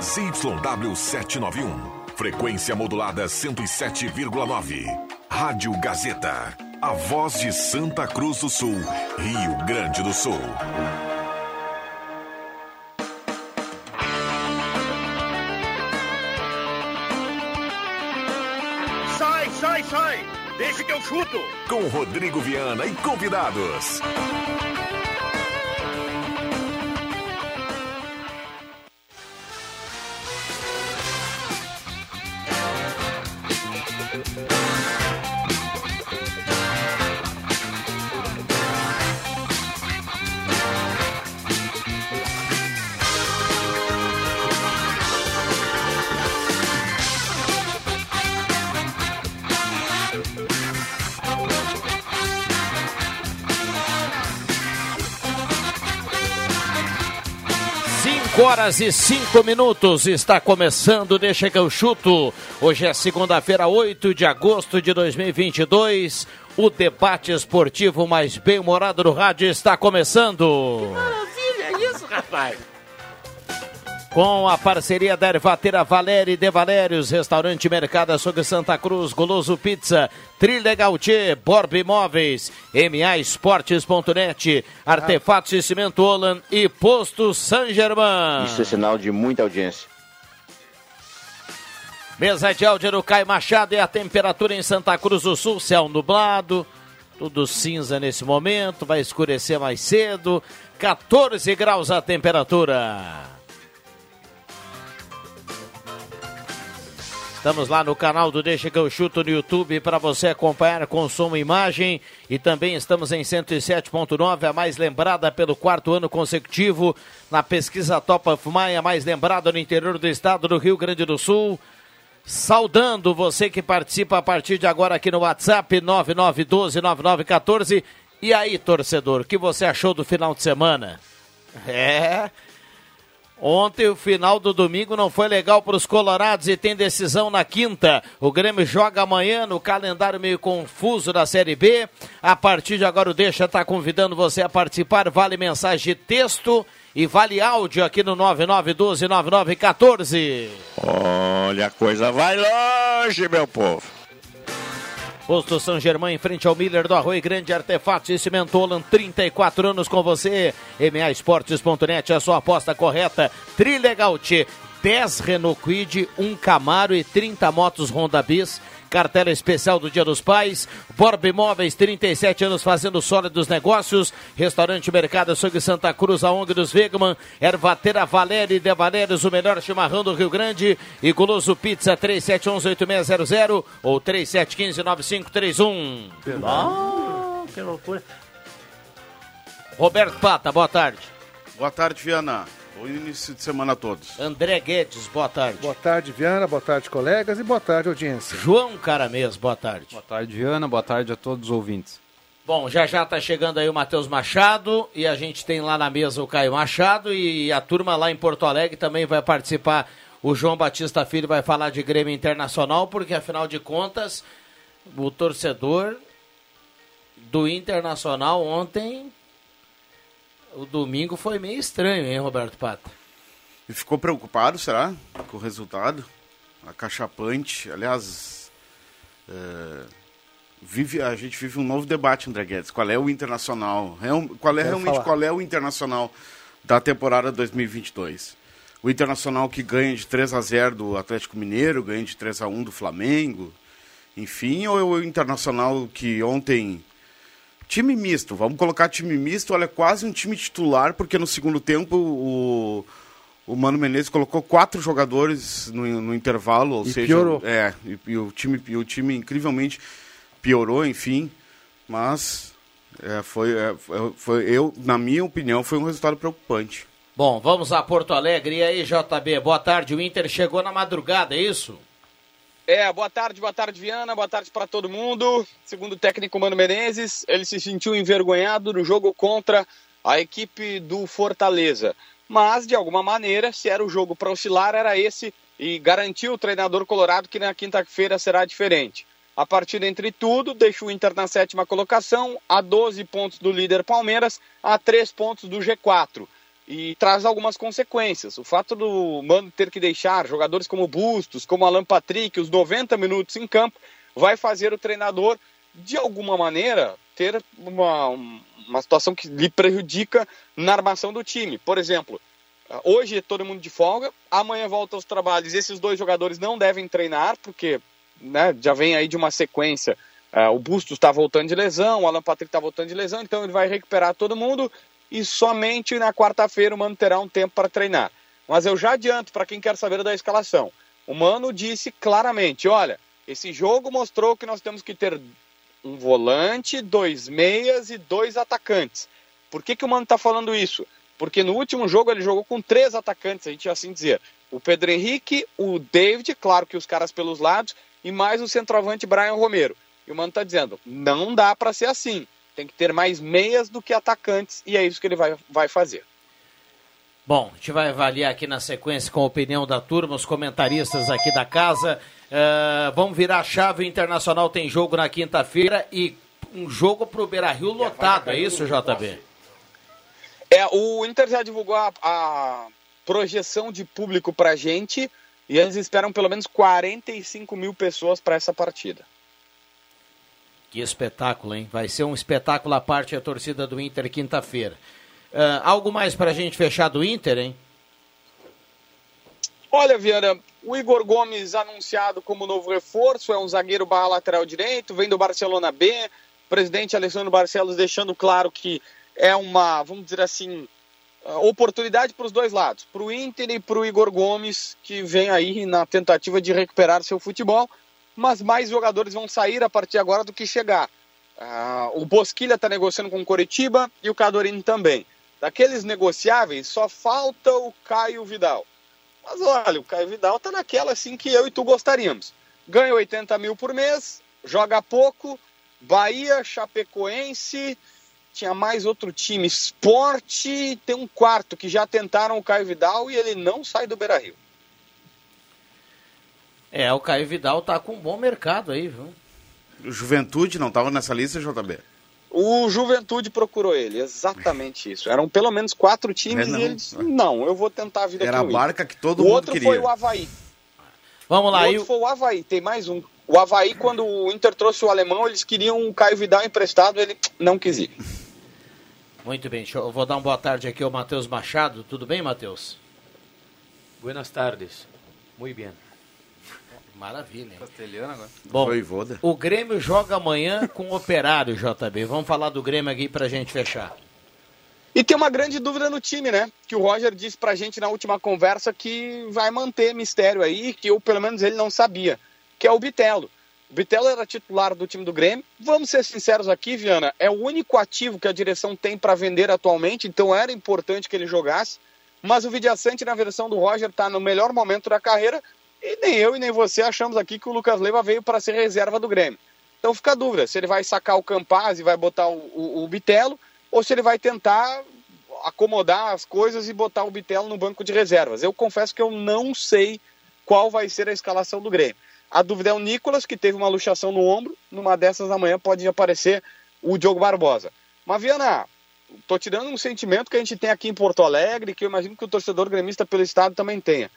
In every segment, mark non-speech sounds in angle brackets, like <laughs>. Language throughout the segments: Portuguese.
ZYW 791. Frequência modulada 107,9. Rádio Gazeta. A voz de Santa Cruz do Sul, Rio Grande do Sul. Sai, sai, sai! Deixa que eu chuto! Com Rodrigo Viana e convidados. Horas e cinco minutos está começando, deixa que eu chuto. Hoje é segunda-feira, 8 de agosto de 2022. O debate esportivo mais bem-humorado do rádio está começando. Maravilha, é isso, rapaz! Com a parceria da Ervateira Valéria de Valérios, Restaurante Mercado Açougue Santa Cruz, Goloso Pizza, Trilegal T, Borb Imóveis, MA Esportes.net, Artefatos de Cimento Olan e Posto San Germain. Isso é sinal de muita audiência. Mesa de áudio do Caio Machado e a temperatura em Santa Cruz do Sul, céu nublado, tudo cinza nesse momento, vai escurecer mais cedo, 14 graus a temperatura. Estamos lá no canal do Deixa que eu chuto no YouTube para você acompanhar com som e imagem e também estamos em 107.9, a mais lembrada pelo quarto ano consecutivo na pesquisa Top of Mind, a mais lembrada no interior do estado do Rio Grande do Sul. Saudando você que participa a partir de agora aqui no WhatsApp 99129914. E aí, torcedor, o que você achou do final de semana? É, Ontem, o final do domingo não foi legal para os colorados e tem decisão na quinta. O Grêmio joga amanhã no calendário meio confuso da Série B. A partir de agora, o Deixa está convidando você a participar. Vale mensagem de texto e vale áudio aqui no 99129914. Olha, a coisa vai longe, meu povo. Posto São Germão em frente ao Miller do Arroio Grande Artefatos e Cimento Olan, 34 anos com você. MAEsportes.net, a sua aposta correta. Trilegal T, 10 Renault Quid, 1 Camaro e 30 motos Honda Bis. Cartela especial do Dia dos Pais. Borba Imóveis, 37 anos fazendo sólidos negócios. Restaurante Mercado Açougue Santa Cruz, a ONG dos Vegman. Ervateira Valéria de Valérios, o melhor chimarrão do Rio Grande. E Goloso Pizza, 3711-8600 ou 3715-9531. Ah, que loucura. Roberto Pata, boa tarde. Boa tarde, Viana. Bom início de semana a todos. André Guedes, boa tarde. Boa tarde, Viana. Boa tarde, colegas. E boa tarde, audiência. João Caramês, boa tarde. Boa tarde, Viana. Boa tarde a todos os ouvintes. Bom, já já tá chegando aí o Matheus Machado e a gente tem lá na mesa o Caio Machado e a turma lá em Porto Alegre também vai participar. O João Batista Filho vai falar de Grêmio Internacional, porque afinal de contas, o torcedor do Internacional ontem, o domingo foi meio estranho, hein, Roberto Pata? E ficou preocupado, será? Com o resultado? Acachapante. Aliás, é, vive, a gente vive um novo debate, André Guedes. Qual é o internacional? Real- Qual é Quero realmente falar. qual é o internacional da temporada 2022? O internacional que ganha de 3 a 0 do Atlético Mineiro, ganha de 3 a 1 do Flamengo, enfim, ou é o internacional que ontem Time misto, vamos colocar time misto, olha, quase um time titular, porque no segundo tempo o, o Mano Menezes colocou quatro jogadores no, no intervalo, ou E seja, piorou. é, e, e o time, e o time incrivelmente piorou, enfim, mas é, foi, é, foi- eu, na minha opinião, foi um resultado preocupante. Bom, vamos a Porto Alegre. E aí, JB, boa tarde. O Inter chegou na madrugada, é isso? É, boa tarde, boa tarde, Viana, boa tarde para todo mundo. Segundo o técnico Mano Menezes, ele se sentiu envergonhado no jogo contra a equipe do Fortaleza. Mas, de alguma maneira, se era o jogo para oscilar, era esse e garantiu o treinador colorado que na quinta-feira será diferente. A partida entre tudo deixa o Inter na sétima colocação, a 12 pontos do líder Palmeiras, a 3 pontos do G4. E traz algumas consequências. O fato do Mano ter que deixar jogadores como Bustos, como Alan Patrick, os 90 minutos em campo, vai fazer o treinador, de alguma maneira, ter uma, uma situação que lhe prejudica na armação do time. Por exemplo, hoje é todo mundo de folga, amanhã volta aos trabalhos. Esses dois jogadores não devem treinar, porque né, já vem aí de uma sequência. Uh, o Bustos está voltando de lesão, o Alan Patrick está voltando de lesão, então ele vai recuperar todo mundo e somente na quarta-feira o Mano terá um tempo para treinar. Mas eu já adianto para quem quer saber da escalação. O Mano disse claramente: olha, esse jogo mostrou que nós temos que ter um volante, dois meias e dois atacantes. Por que, que o Mano está falando isso? Porque no último jogo ele jogou com três atacantes, a gente assim dizer. O Pedro Henrique, o David, claro que os caras pelos lados, e mais o centroavante Brian Romero. E o Mano está dizendo: não dá para ser assim. Tem que ter mais meias do que atacantes e é isso que ele vai, vai fazer. Bom, a gente vai avaliar aqui na sequência com a opinião da turma, os comentaristas aqui da casa. Uh, vamos virar a chave. O Internacional tem jogo na quinta-feira e um jogo para o Beira Rio lotado, é isso, JB? É, o Inter já divulgou a, a projeção de público para gente e eles esperam pelo menos 45 mil pessoas para essa partida. Que espetáculo, hein? Vai ser um espetáculo à parte a torcida do Inter quinta-feira. Uh, algo mais para a gente fechar do Inter, hein? Olha, Viana, o Igor Gomes anunciado como novo reforço, é um zagueiro barra lateral direito, vem do Barcelona B. O presidente Alessandro Barcelos deixando claro que é uma, vamos dizer assim, oportunidade para os dois lados, para o Inter e para o Igor Gomes, que vem aí na tentativa de recuperar seu futebol mas mais jogadores vão sair a partir agora do que chegar. Uh, o Bosquilha está negociando com o Coritiba e o Cadorini também. Daqueles negociáveis, só falta o Caio Vidal. Mas olha, o Caio Vidal está naquela assim que eu e tu gostaríamos. Ganha 80 mil por mês, joga pouco, Bahia, Chapecoense, tinha mais outro time, Esporte, tem um quarto que já tentaram o Caio Vidal e ele não sai do Beira Rio. É, o Caio Vidal tá com um bom mercado aí, viu? O Juventude não estava nessa lista, JB? O Juventude procurou ele, exatamente <laughs> isso. Eram pelo menos quatro times é, e ele disse, não, eu vou tentar a vida Era a barca que todo o mundo outro queria. foi o Havaí. Vamos lá. O outro foi o Havaí, tem mais um. O Havaí, quando o Inter trouxe o alemão, eles queriam o Caio Vidal emprestado, ele não quis ir. <laughs> Muito bem, eu vou dar uma boa tarde aqui ao Matheus Machado. Tudo bem, Matheus? Buenas tardes. Muito bem. Maravilha. Hein? Castelhano agora. Bom, o Grêmio joga amanhã com o Operário, JB. Vamos falar do Grêmio aqui pra gente fechar. E tem uma grande dúvida no time, né? Que o Roger disse pra gente na última conversa que vai manter mistério aí, que eu, pelo menos ele não sabia, que é o Bitelo. O Bitelo era titular do time do Grêmio. Vamos ser sinceros aqui, Viana, é o único ativo que a direção tem para vender atualmente, então era importante que ele jogasse. Mas o Vidiaçante, na versão do Roger, está no melhor momento da carreira e nem eu e nem você achamos aqui que o Lucas Leiva veio para ser reserva do Grêmio. Então fica a dúvida se ele vai sacar o Campaz e vai botar o, o, o Bitelo, ou se ele vai tentar acomodar as coisas e botar o Bitelo no banco de reservas. Eu confesso que eu não sei qual vai ser a escalação do Grêmio. A dúvida é o Nicolas, que teve uma luxação no ombro. Numa dessas amanhã pode aparecer o Diogo Barbosa. Mas, Viana, tô tirando um sentimento que a gente tem aqui em Porto Alegre, que eu imagino que o torcedor gremista pelo estado também tenha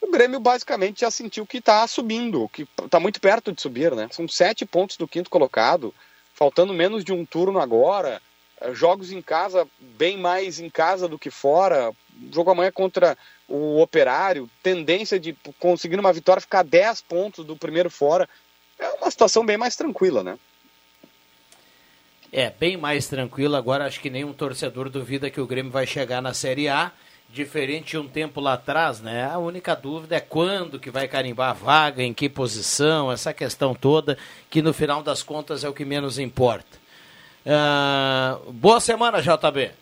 o Grêmio basicamente já sentiu que está subindo, que está muito perto de subir, né? São sete pontos do quinto colocado, faltando menos de um turno agora. Eh, jogos em casa, bem mais em casa do que fora. Jogo amanhã contra o Operário, tendência de conseguir uma vitória, ficar 10 pontos do primeiro fora. É uma situação bem mais tranquila, né? É, bem mais tranquila. Agora acho que nenhum torcedor duvida que o Grêmio vai chegar na Série A diferente de um tempo lá atrás, né? A única dúvida é quando que vai carimbar a vaga, em que posição, essa questão toda, que no final das contas é o que menos importa. Uh, boa semana, JB.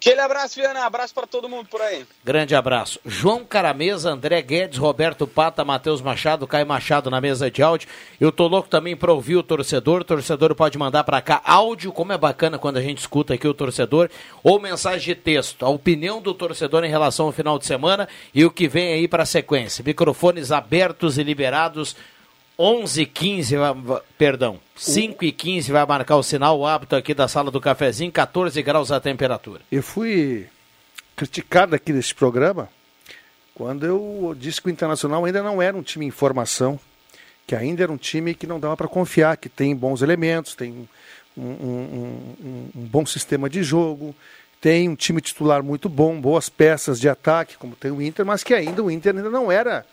Aquele abraço, Viana. Abraço para todo mundo por aí. Grande abraço. João Caramesa, André Guedes, Roberto Pata, Matheus Machado, Caio Machado na mesa de áudio. Eu tô louco também para ouvir o torcedor. O torcedor pode mandar para cá áudio, como é bacana quando a gente escuta aqui o torcedor, ou mensagem de texto. A opinião do torcedor em relação ao final de semana e o que vem aí para a sequência. Microfones abertos e liberados 11 h 15 vai- vai- perdão, 5 e 15 vai marcar o sinal, o hábito aqui da sala do cafezinho, 14 graus a temperatura. Eu fui criticado aqui nesse programa quando eu disse que o Internacional ainda não era um time em formação, que ainda era um time que não dava para confiar, que tem bons elementos, tem um, um- um- um bom sistema de jogo, tem um time titular muito bom, boas peças de ataque, como tem o Inter, mas que ainda o Inter ainda não era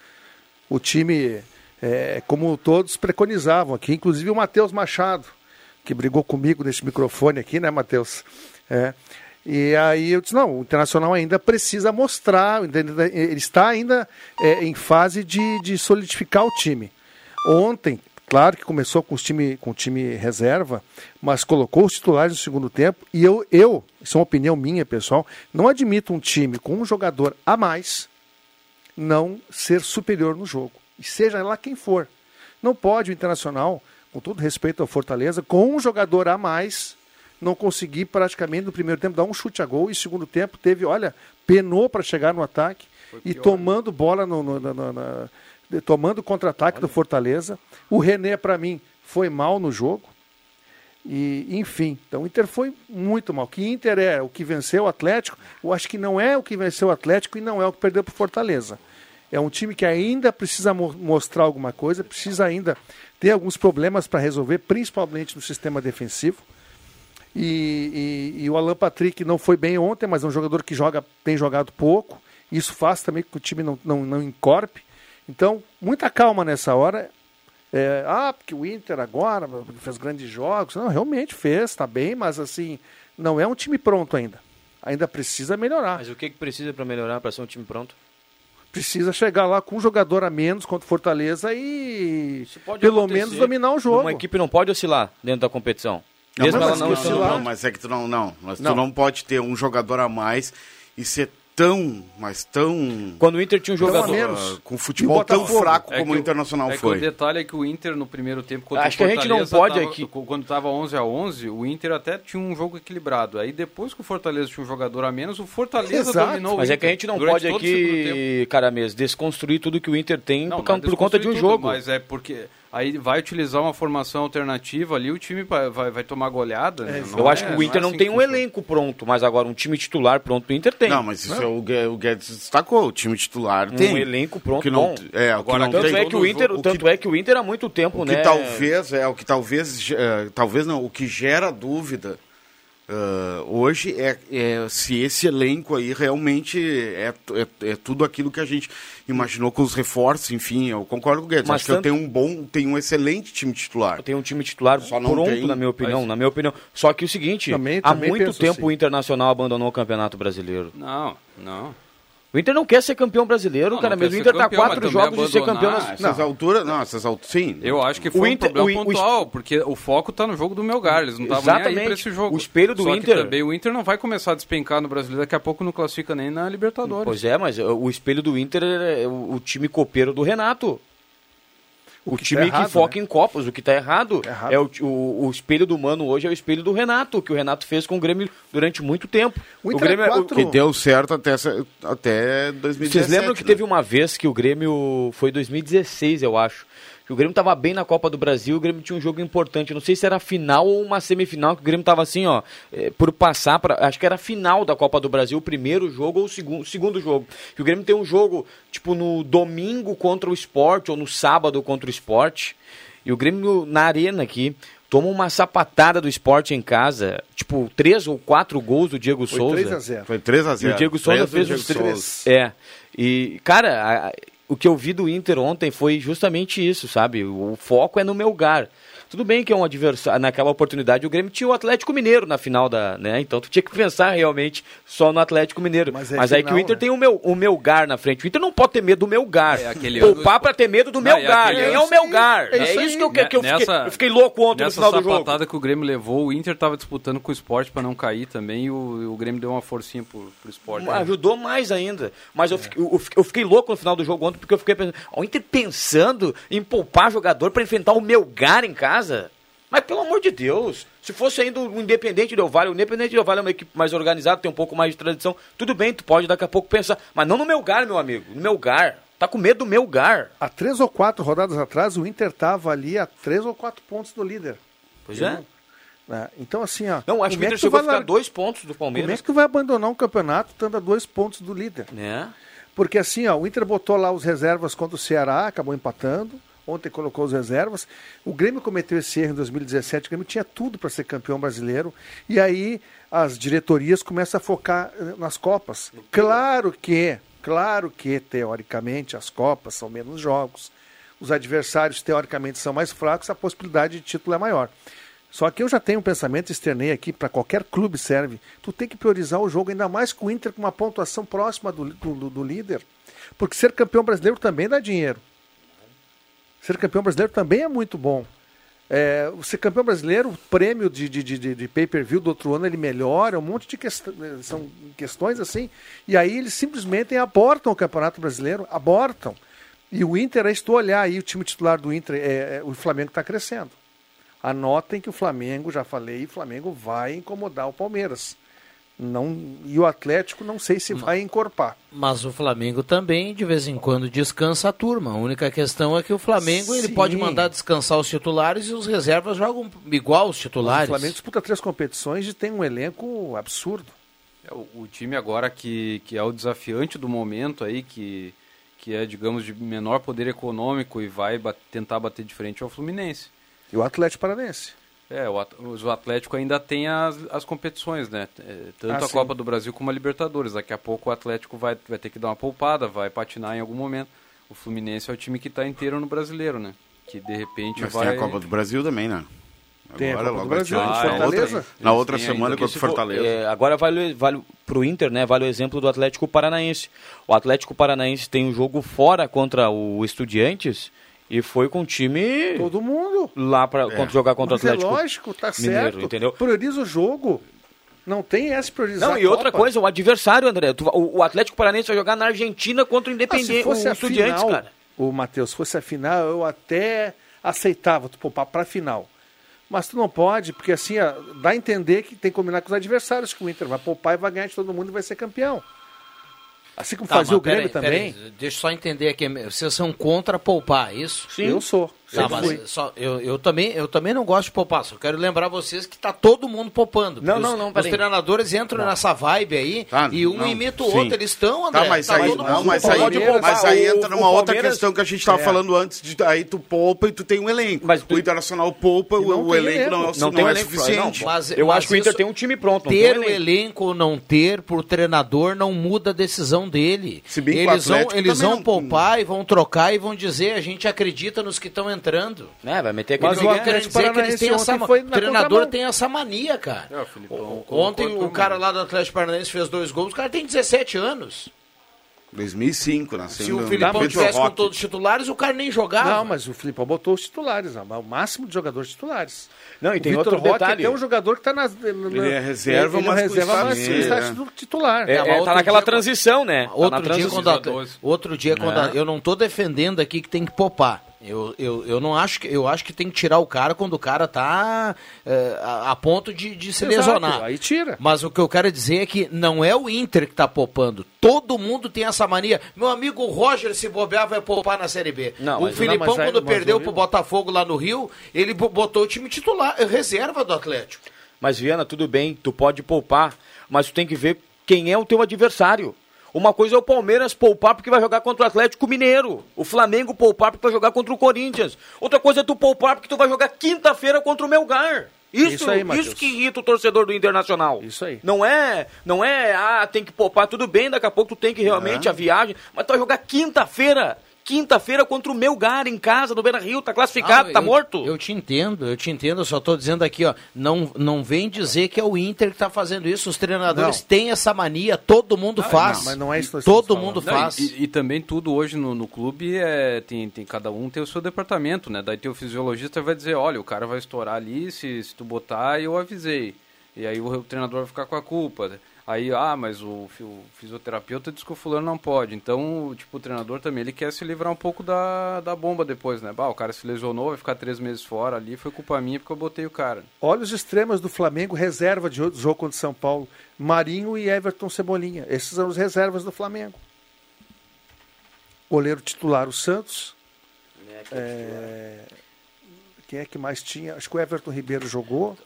o time é, como todos preconizavam aqui, inclusive o Matheus Machado, que brigou comigo nesse microfone aqui, né, Matheus? É. E aí eu disse, não, o Internacional ainda precisa mostrar, ele está ainda é, em fase de, de solidificar o time. Ontem, claro que começou com, os time, com o time reserva, mas colocou os titulares no segundo tempo, e eu, eu, isso é uma opinião minha, pessoal, não admito um time com um jogador a mais não ser superior no jogo. E seja lá quem for. Não pode o Internacional, com todo respeito ao Fortaleza, com um jogador a mais, não conseguir praticamente no primeiro tempo dar um chute a gol e segundo tempo teve, olha, penou para chegar no ataque e tomando bola no, no- na- na- na- tomando contra-ataque do Fortaleza. O René, para mim, foi mal no jogo. E, enfim, então o Inter foi muito mal. Que Inter é o que venceu o Atlético, eu acho que não é o que venceu o Atlético e não é o que perdeu para o Fortaleza. É um time que ainda precisa mo- mostrar alguma coisa, precisa ainda ter alguns problemas para resolver, principalmente no sistema defensivo. E, e- e o Alan Patrick não foi bem ontem, mas é um jogador que joga, tem jogado pouco. Isso faz também que o time não, não, não encorpe. Então, muita calma nessa hora. É, ah, porque o Inter agora fez grandes jogos. Não, realmente fez, está bem, mas assim, não é um time pronto ainda. Ainda precisa melhorar. Mas o que, que precisa para melhorar para ser um time pronto? Precisa chegar lá com um jogador a menos contra o Fortaleza e Pode pelo acontecer. menos dominar o jogo. Uma equipe não pode oscilar dentro da competição. Não, Mesmo mas, ela é não que- estando não, mas é que tu não, não, mas Não. tu não pode ter um jogador a mais e ser tão, mas tão Quando o Inter tinha um jogador. menos. ah, com futebol tão fraco É como o Internacional é que foi. o detalhe é que o Inter no primeiro tempo contra Acho o que a gente não pode tava- aqui- Quando estava 11 a 11, o Inter até tinha um jogo equilibrado. Aí depois que o Fortaleza tinha um jogador a menos, o Fortaleza Exato. dominou o Mas é que a gente não pode aqui, cara mesmo, desconstruir tudo que o Inter tem Não, por, não por conta de um tudo, jogo. Mas é porque aí vai utilizar uma formação alternativa ali, o time vai, vai, vai tomar goleada. né? Não Eu é- acho que o Inter é não assim tem que um elenco pronto, mas agora um time titular pronto o Inter tem. Não, mas isso é o, Gue- o Guedes destacou, o time titular um tem. elenco O pronto que não, bom. é, o Agora, que Tanto tem. é que o Inter, o que- tanto é que o Inter há muito tempo, O né? que talvez é o que talvez talvez não o que gera dúvida ah, hoje é, é se esse elenco aí realmente é, é, é tudo aquilo que a gente imaginou com os reforços enfim eu concordo com o Guedes Mas acho que eu tanto- tenho um bom tenho um excelente time titular Tem um time titular Só não pronto, tem- na minha opinião, mas- na minha opinião. Só que o seguinte, Também- há também muito tempo assim. o Internacional abandonou o Campeonato Brasileiro. Não, não. O Inter não quer ser campeão brasileiro, Não, cara não mesmo. O Inter tá mas quatro jogos de ser campeão. nas- essas alturas não essas alturas sim Eu acho que O foi Inter- um problema o- o- pontual, porque o foco tá no jogo do Melgar, eles não estavam nem aí pra esse jogo. O espelho do Só Inter- Que também o Inter não vai começar a despencar no Brasileiro, daqui a pouco não classifica nem na Libertadores. Pois é, mas o espelho do Inter é o, o time copeiro do Renato. O, que time tá errado, que foca né? em Copas, o que tá errado, Tá errado. é o, o, o espelho do Mano hoje é o espelho do Renato, que o Renato fez com o Grêmio durante muito tempo. O Inter é Grêmio, quatro- que deu certo até essa- até 2017 Vocês lembram que né? teve uma vez que o Grêmio. Foi 2016, eu acho. Que o Grêmio tava bem na Copa do Brasil, o Grêmio tinha um jogo importante. Não sei se era final ou uma semifinal, que o Grêmio tava assim, ó, eh, por passar para Acho que era a final da Copa do Brasil, o primeiro jogo ou o segundo, segundo jogo. Que o Grêmio tem um jogo, tipo, no domingo contra o esporte, ou no sábado contra o esporte. E o Grêmio na arena aqui. Toma uma sapatada do esporte em casa, tipo, três ou quatro gols do Diego Foi Souza. 3 a 0 foi 3 a E 0 o Diego Souza fez os três. É. E, cara, a- o que eu vi do Inter ontem foi justamente isso, sabe? O, foco é no Melgar. Tudo bem que é um adversário. Naquela oportunidade, o Grêmio tinha o Atlético Mineiro na final da. Né? Então tu tinha que pensar realmente só no Atlético Mineiro. Mas Mas, é aí que o final, Inter né? tem o, meu, o Melgar na frente. O Inter não pode ter medo do Melgar. É, aquele Poupar ano- pra ter medo do Não, e Melgar. é ano- o Melgar? É É, isso isso, aí. que eu, que, que eu, fiquei, Nessa- eu fiquei louco ontem no final do jogo. sapatada que o Grêmio levou, o Inter tava disputando com o Sport para não cair também e o, o Grêmio deu uma forcinha pro, pro Sport. né? Ajudou mais ainda. Mas eu, fiquei, eu, eu fiquei louco no final do jogo ontem, porque eu fiquei pensando, o Inter pensando em poupar jogador para enfrentar o Melgar em casa. Mas pelo amor de Deus, se fosse ainda o Independente Del Vale, o Independente Del Vale é uma equipe mais organizada, tem um pouco mais de tradição, tudo bem, tu pode daqui a pouco pensar, mas não no Melgar, meu amigo, no Melgar. Tá Tá com medo do Melgar. Há três ou quatro rodadas atrás, o Inter estava ali a três ou quatro pontos do líder. Pois é. Né? Então, assim, ó. Não, acho que o é Inter tu chegou a vai ficar dois pontos do Como é Palmeiras. que tu vai abandonar um campeonato estando a dois pontos do líder? Né? Porque assim, ó, o Inter botou lá os reservas contra o Ceará, acabou empatando. Ontem colocou os reservas. O Grêmio cometeu esse erro em 2017. O Grêmio tinha tudo para ser campeão brasileiro. E aí as diretorias começam a focar eh, nas Copas. Claro que, claro que, teoricamente, as Copas são menos jogos. Os adversários, teoricamente, são mais fracos, a possibilidade de título é maior. Só que eu já tenho um pensamento, externei aqui, para qualquer clube serve. Tu tem que priorizar o jogo, ainda mais com o Inter com uma pontuação próxima do, do, do líder. Porque ser campeão brasileiro também dá dinheiro. Ser campeão brasileiro também é muito bom. É, ser campeão brasileiro, o prêmio de, de, de, de pay-per-view do outro ano ele melhora, um monte de questões, são questões assim. E aí eles simplesmente abortam o Campeonato Brasileiro, abortam. E o Inter, se tu olhar aí o time titular do Inter, é, é, o Flamengo está crescendo. Anotem que o Flamengo, já falei, o Flamengo vai incomodar o Palmeiras. Não, e o Atlético não sei se vai encorpar. Mas o Flamengo também, de vez em quando, descansa a turma. A única questão é que o Flamengo ele Sim. pode mandar descansar os titulares e os reservas jogam igual os O titulares. Flamengo disputa três competições e tem um elenco absurdo. É, o, o time agora que, que é o desafiante do momento aí, que, que é, digamos, de menor poder econômico e vai bat- tentar bater de frente é o Fluminense. E o Atlético Paranaense. É, o, At- o Atlético ainda tem as, as competições, né? É, tanto Ah, a. Copa do Brasil como a Libertadores. Daqui a pouco o Atlético vai, vai ter que dar uma poupada, vai patinar em algum momento. O Fluminense é o time que está inteiro no brasileiro, né? Que de repente Mas vai. tem a Copa do Brasil também, né? Tem a Copa do logo Brasil, adiante. de na Fortaleza. outra, na outra semana contra o Se for- Fortaleza. é, agora vale, vale pro Inter, né? Vale o exemplo do Atlético Paranaense. O Atlético Paranaense tem um jogo fora contra o Estudiantes e foi com o time Todo mundo. lá para É. jogar contra o é Atlético. lógico, tá Mineiro, certo. entendeu? Prioriza o jogo. Não tem essa priorizar Não, e outra coisa, o adversário, André. tu- o, o Atlético Paranaense vai jogar na Argentina contra o Ah, Independiente, se fosse o a Estudiantes, final, cara. o Matheus, se fosse a final, eu até aceitava tu poupar pra final. Mas tu não pode, porque assim, ó, dá a entender que tem que combinar com os adversários, que o Inter vai poupar e vai ganhar de todo mundo e vai ser campeão. Assim como Tá, fazia o Grêmio também. deixa eu só entender aqui. Vocês são contra poupar, é isso? Eu sou. Tá, mas só, eu, eu, também, eu também não gosto de poupar, só quero lembrar vocês que tá todo mundo poupando. Não, Os- não, não, Os peraí. treinadores entram nessa vibe aí Tá, e um não, imita o sim. outro. Eles estão, André. Tá, mas tá aí, todo não, mas aí, poupar. mas aí O- entra o numa outra Palmeiras- questão que a gente estava É. falando antes. De, aí tu poupa e tu tem um elenco. Mas tu- o Internacional poupa, E não o tem elenco não, não, Não tem é elenco, suficiente. não. Mas- Eu mas acho que o Inter tem um time pronto. não Ter o elenco. ou não ter, por treinador, não muda a decisão dele. Se bem que o eles vão, eles vão não- poupar e vão trocar e vão dizer a gente acredita nos que estão entrando. É, vai meter aquele Mas o Atlético Paranaense essa ontem foi O na treinador contramão. tem essa mania, cara. É, o Filipão O- Ontem o cara lá do Atlético Paranaense fez dois gols, o cara tem 17 anos. 2005, nasceu Se o no- Filipão tivesse com todos os titulares, o cara nem jogava. Não, mas o Filipão botou os titulares, o máximo de jogadores titulares. Não, e o tem outro Roque detalhe. é um jogador que está nas. Ele é reserva, ele mas é reserva, mas status, está é. no titular. É, é, outro tá naquela dia- transição, né? Tá na Outro dia, transição. quando outro dia quando Né? eu não tô defendendo aqui que tem que poupar. Eu, eu, eu não acho que eu acho que tem que tirar o cara quando o cara tá é, a, a ponto de, de se Exato, lesionar. Aí tira. Mas o que eu quero dizer é que não é o Inter que tá poupando. Todo mundo tem essa mania. Meu amigo Roger, se bobear, vai poupar na Série B. Não, o mas- Filipão, não, aí- quando mas perdeu o- pro Botafogo lá no Rio, ele bo- botou o time titular, reserva do Atlético. Mas, Viana, tudo bem, tu pode poupar, mas tu tem que ver quem é o teu adversário. Uma coisa é o Palmeiras poupar porque vai jogar contra o Atlético Mineiro. O Flamengo poupar porque vai jogar contra o Corinthians. Outra coisa é tu poupar porque tu vai jogar quinta-feira contra o Melgar. Isso, Isso aí, Matheus. isso que irrita o torcedor do Internacional. Isso aí. Não é, não é, ah, tem que poupar, tudo bem, daqui a pouco tu tem que realmente É. a viagem, mas tu vai jogar quinta-feira. Quinta-feira contra o Melgar em casa, no Beira Rio, tá classificado, Ah, tá eu- morto? Eu te entendo, eu te entendo, eu só tô dizendo aqui, ó, não, não vem dizer que é o Inter que tá fazendo isso, os treinadores Não. têm essa mania, todo mundo faz. não, mas não é isso Todo mundo Não, faz. e, e também tudo hoje no, no clube é tem, tem cada um tem o seu departamento, né? Daí tem o fisiologista que vai dizer, olha, o cara vai estourar ali, se, se tu botar, eu avisei. E aí o, o treinador vai ficar com a culpa. Aí, ah, mas o, o fisioterapeuta diz que o fulano não pode. Então, tipo, o treinador também, ele quer se livrar um pouco da, da bomba depois, né? Bah, o cara se lesionou, vai ficar três meses fora ali, foi culpa minha porque eu botei o cara. Olha os extremos do Flamengo, reserva de jogo contra o São Paulo. Marinho e Everton Cebolinha. Esses são os reservas do Flamengo. Goleiro titular, o Santos. É, Quem é que mais tinha? Acho que o Everton Ribeiro jogou.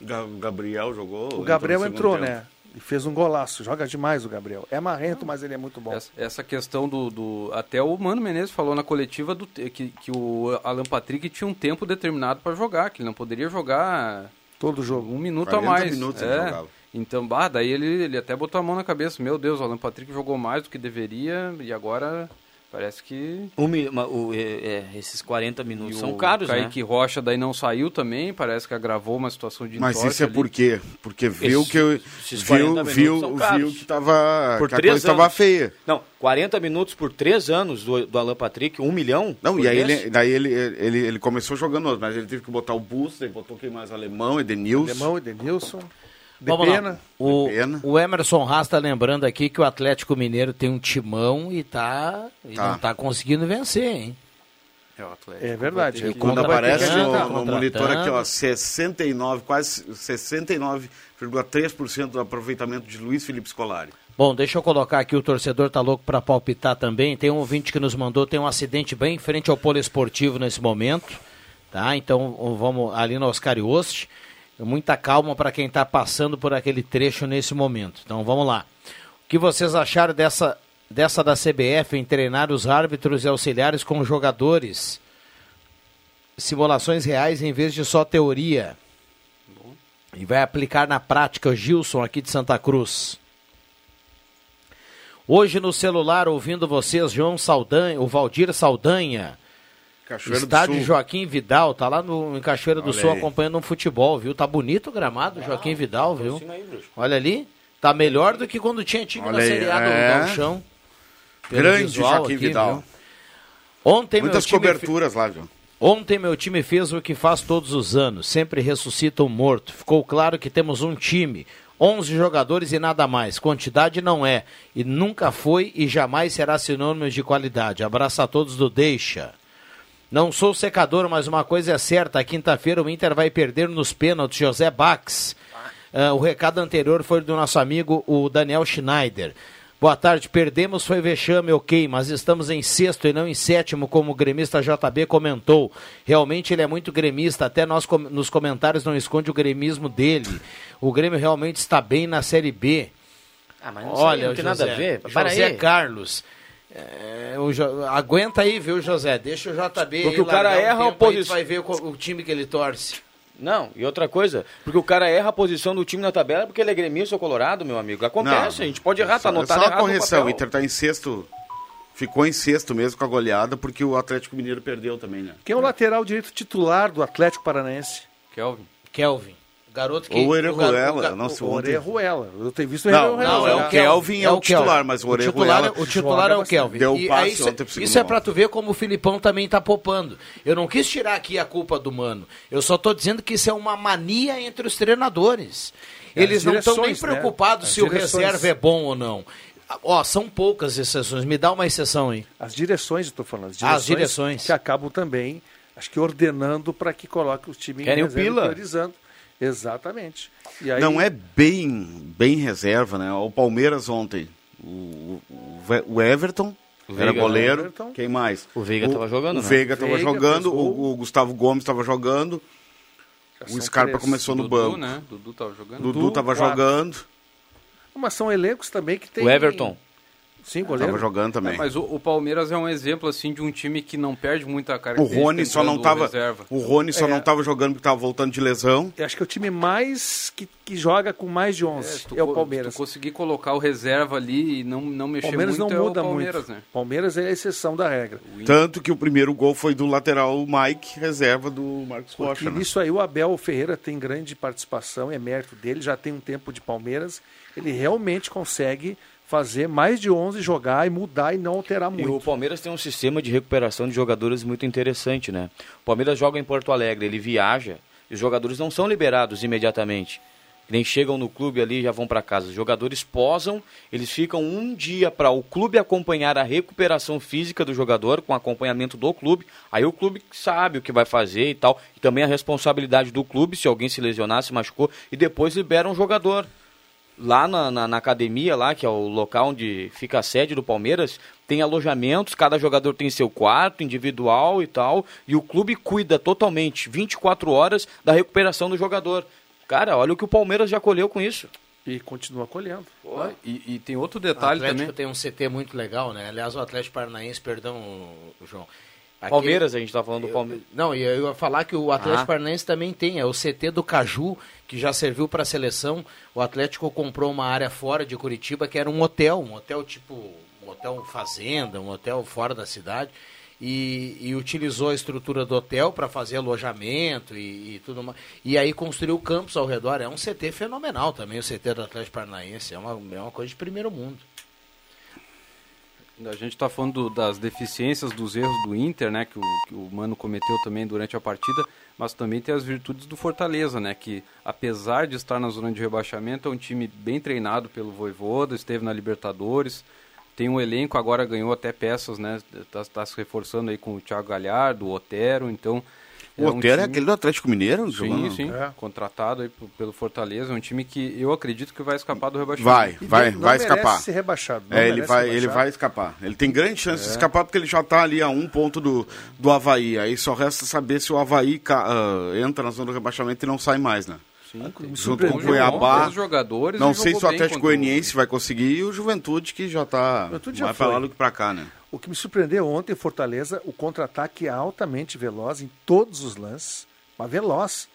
Ga- Gabriel jogou. O Gabriel entrou, tempo. né? E fez um golaço. Joga demais o Gabriel. É marrento, mas ele é muito bom. Essa, essa questão do, do- Até o Mano Menezes falou na coletiva do, que, que o Alan Patrick tinha um tempo determinado para jogar, que ele não poderia jogar Todo jogo. um minuto 40 a mais. minutos ele é. jogava. Então, bah, daí ele, ele até botou a mão na cabeça. Meu Deus, o Alan Patrick jogou mais do que deveria e agora parece que. Um o- é, é, esses 40 e minutos o são caros, né? Kaique Rocha daí não saiu também, parece que agravou uma situação de Mas isso é ali. por quê? Porque viu Esses- que eu, esses viu, 40 viu, minutos são caros. viu que tava Por que a coisa estava feia. Não, 40 minutos por 3 anos do, do Alan Patrick, 1 milhão? Não, e aí ele, daí ele, ele, ele começou jogando outro, mas ele teve que botar o Buster, botou quem mais? Alemão, Edenilson. Alemão, Edenilson. De Vamos lá. pena. O, pena. o Emerson Haas tá lembrando aqui que o Atlético Mineiro tem um timão e tá e Tá. não tá conseguindo vencer, hein? É, o Atlético É verdade. que- Quando aparece no, no contratando. monitor aqui, ó, 69, quase 69,3% do aproveitamento de Luiz Felipe Scolari. Bom, deixa eu colocar aqui, o torcedor tá louco para palpitar também. Tem um ouvinte que nos mandou, tem um acidente bem em frente ao poliesportivo nesse momento, tá? Então vamos ali no Oscar Ioste. Muita calma para quem está passando por aquele trecho nesse momento. Então vamos lá. O que vocês acharam dessa, dessa da CBF em treinar os árbitros e auxiliares com jogadores? Simulações reais em vez de só teoria. E vai aplicar na prática o Gilson aqui de Santa Cruz. Hoje no celular, ouvindo vocês, João Saldanha, o Valdir Saldanha, Cachoeiro estádio do Sul. Joaquim Vidal, tá lá no, em Cachoeira do Olha Sul aí. acompanhando um futebol, viu? Tá bonito o gramado, Joaquim Vidal, viu? Olha ali, tá melhor do que quando tinha time Olha na aí, Série A do é. Gauchão. Pelo Grande Joaquim aqui, Vidal. viu? Ontem Muitas meu time fe- coberturas lá, João. Ontem meu time fez o que faz todos os anos, sempre ressuscita o morto. Ficou claro que temos um time, 11 jogadores e nada mais. Quantidade não é, e nunca foi e jamais será sinônimo de qualidade. Abraço a todos do Deixa. Não sou secador, mas uma coisa é certa: quinta-feira o Inter vai perder nos pênaltis José Bax. Ah, o recado anterior foi do nosso amigo o Daniel Schneider. Boa tarde, perdemos, foi vexame, ok, mas estamos em sexto e não em sétimo, como o gremista JB comentou. Realmente ele é muito gremista, até nós com- nos comentários não esconde o gremismo dele. O Grêmio realmente está bem na Série B. Ah, mas não, sei, Olha, não tem José, nada a ver. Para José aí. Carlos. É, o Jo- aguenta aí, viu, José? Deixa o JB Porque aí o cara largar um erra a posição. vai ver o, o time que ele torce. Não, e outra coisa, porque o cara erra a posição do time na tabela porque ele é gremista ou colorado, meu amigo. Acontece, Não, a gente pode errar, tá É só- anotado só uma no correção, o. Inter tá em sexto, ficou em sexto mesmo com a goleada, porque o Atlético Mineiro perdeu também, né? Quem é o lateral direito titular do Atlético Paranaense? Kelvin. Kelvin. Garoto que. O Orejuela, o- nossa, O. Orejuela. Eu tenho visto o Não, não, é o Kelvin, é o titular, mas o o Orejuela o titular é o Kelvin. Deu passe ontem pro isso é pra tu ver como o Filipão também tá poupando. Eu não quis tirar aqui a culpa do Mano. Eu só tô dizendo que isso é uma mania entre os treinadores. É, Eles não estão nem direções, né? preocupados As se o direções. reserva é bom ou não. Ó, são poucas exceções. Me dá uma exceção aí. As direções, eu estou falando. As As direções, direções. que acabam também, acho que ordenando para que coloque o time Querem o reserva, Pila? priorizando. Exatamente. E aí, Não é bem, bem reserva, né? O Palmeiras ontem, o, o, o Everton era Veiga, goleiro, Everton. quem mais? O Veiga tava jogando, O né? Veiga estava jogando, o, o Gustavo Gomes estava jogando, já o Scarpa três. começou no Dudu, banco, né? Dudu tava jogando. Dudu estava jogando, Mas são elencos também que tem. O Everton. Sim, goleiro. estava jogando também. É, mas o, o Palmeiras é um exemplo assim de um time que não perde muita O característica. Rony só não estava, reserva. o Rony só É. não estava jogando porque estava voltando de lesão. Eu acho que é o time mais que, que joga com mais de É, 11 se tu é, o Palmeiras. Tu conseguir colocar o reserva ali e não, não O mexer Palmeiras muito, não é muda o Palmeiras, muito. né? Palmeiras é a exceção da regra. Tanto que o primeiro gol foi do lateral Mike, reserva do Marcos Rocha. né? nisso aí o Abel Ferreira tem grande participação, é mérito dele, já tem um tempo de Palmeiras. Ele realmente consegue fazer mais de 11 jogar e mudar e não alterar E o muito. Palmeiras tem um sistema de recuperação de jogadores muito interessante, né? O Palmeiras joga em Porto Alegre, ele viaja e os jogadores não são liberados imediatamente. Nem chegam no clube ali e já vão para casa. Os jogadores posam, eles ficam um dia para o clube acompanhar a recuperação física do jogador, com acompanhamento do clube. Aí o clube sabe o que vai fazer e tal. E também a responsabilidade do clube, se alguém se lesionar, se machucou, e depois libera um jogador. Lá na, na, na academia, lá, que é o local onde fica a sede do Palmeiras, tem alojamentos, cada jogador tem seu quarto individual e tal, e o clube cuida totalmente, 24 horas, da recuperação do jogador. Cara, olha o que o Palmeiras já colheu com isso. E continua colhendo. E, e tem outro O detalhe Atlético também. tem um CT muito legal, né? Aliás, o Atlético Paranaense, perdão, João. Aquele- Palmeiras, a gente tá falando do Palmeiras. Não, e eu ia falar que o Atlético Ah. Paranaense também tem, é o CT do Caju, que já serviu para a seleção. O Atlético comprou uma área fora de Curitiba, que era um hotel, um hotel tipo, um hotel fazenda, um hotel fora da cidade. E, e utilizou a estrutura do hotel para fazer alojamento e, e tudo mais. E aí construiu campos ao redor. É um CT fenomenal também, o CT do Atlético Paranaense. É uma, é uma coisa de primeiro mundo. A gente está falando do- das deficiências, dos erros do Inter, né? Que o, que o Mano cometeu também durante a partida, mas também tem as virtudes do Fortaleza, né? Que apesar de estar na zona de rebaixamento, é um time bem treinado pelo Voivoda, esteve na Libertadores, tem um elenco, agora ganhou até peças, né? Tá, tá se reforçando aí com o Thiago Galhardo, o Otero, então... O um Otero é time- aquele do Atlético Mineiro? Sim, jogando? sim, É. contratado aí pelo Fortaleza, é um time que eu acredito que vai escapar do rebaixamento. Vai, E vai, não vai merece escapar. ser rebaixado. não É, ele vai, ser ele rebaixado. vai escapar. Ele tem grande chance de escapar porque ele já está ali a um ponto do, do Havaí. Aí só resta saber se o Havaí ca- ah, entra na zona do rebaixamento e não sai mais, né? Sim, Junto com o Cuiabá. jogadores Não sei se o Atlético Goianiense vai conseguir e o Juventude que já está Juventude já mais para lá do que para cá, né? O que me surpreendeu ontem, Fortaleza, o contra-ataque é altamente veloz em todos os lances, mas veloz.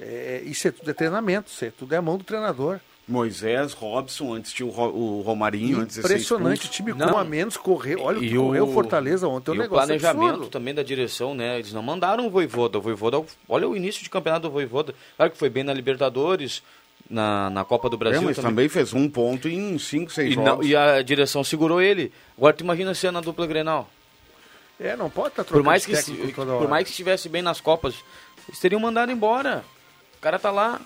É, isso é tudo é treinamento, isso é tudo é a mão do treinador. Moisés, Robson, antes tinha o, Ro- o Romarinho, antes Impressionante, o time com Não. um a menos correu. Olha o que E correu o- o Fortaleza ontem, é um e o negócio planejamento absurdo. também da direção, né? Eles não mandaram o Voivoda. O Voivoda, olha o início de campeonato do Voivoda. Claro que foi bem na Libertadores, na, na Copa do É, Brasil mas também. também fez um ponto em cinco, seis E, não- jogos. e a direção segurou ele. Agora tu imagina ser na dupla Grenal. É, não pode estar Por trocando mais, de que, se- por mais que estivesse bem nas Copas, eles teriam mandado embora. O cara tá lá.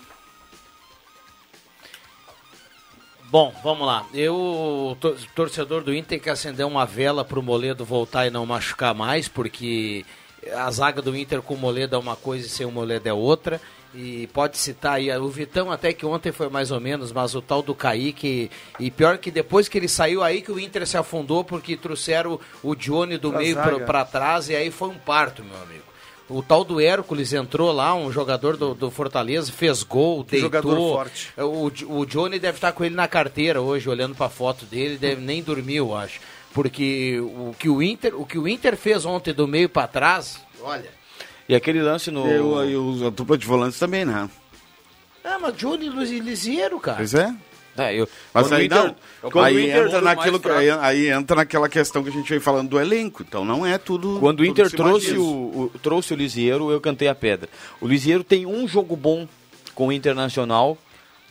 Bom, vamos lá. Eu, tor- torcedor do Inter, que acender uma vela pro Moledo voltar e não machucar mais, porque a zaga do Inter com o Moledo é uma coisa e sem o Moledo é outra. E pode citar aí, o Vitão até que ontem foi mais ou menos, mas o tal do Kaique, e pior que depois que ele saiu aí que o Inter se afundou porque trouxeram o Johnny do Pra meio pra trás e aí foi um parto, meu amigo. O tal do Hércules entrou lá, um jogador do, do Fortaleza, fez gol, deitou. jogador forte. O, o Johnny deve estar com ele na carteira hoje, olhando pra foto dele, deve nem dormir, eu acho. Porque o que o Inter, o que o Inter fez ontem do meio pra trás, olha. E aquele lance no. Eu, e os- a dupla de volantes também, né? Ah, mas Johnny Luiz Lisieiro, cara. Pois é. É, eu, Mas aí Inter- não. quando Aí Inter- entra, naquilo, aí, aí entra naquela questão que a gente veio falando do elenco. Então não é tudo. Quando o Inter trouxe o, o- trouxe o Lisieiro, eu cantei a pedra. O Lisieiro tem um jogo bom com o Internacional.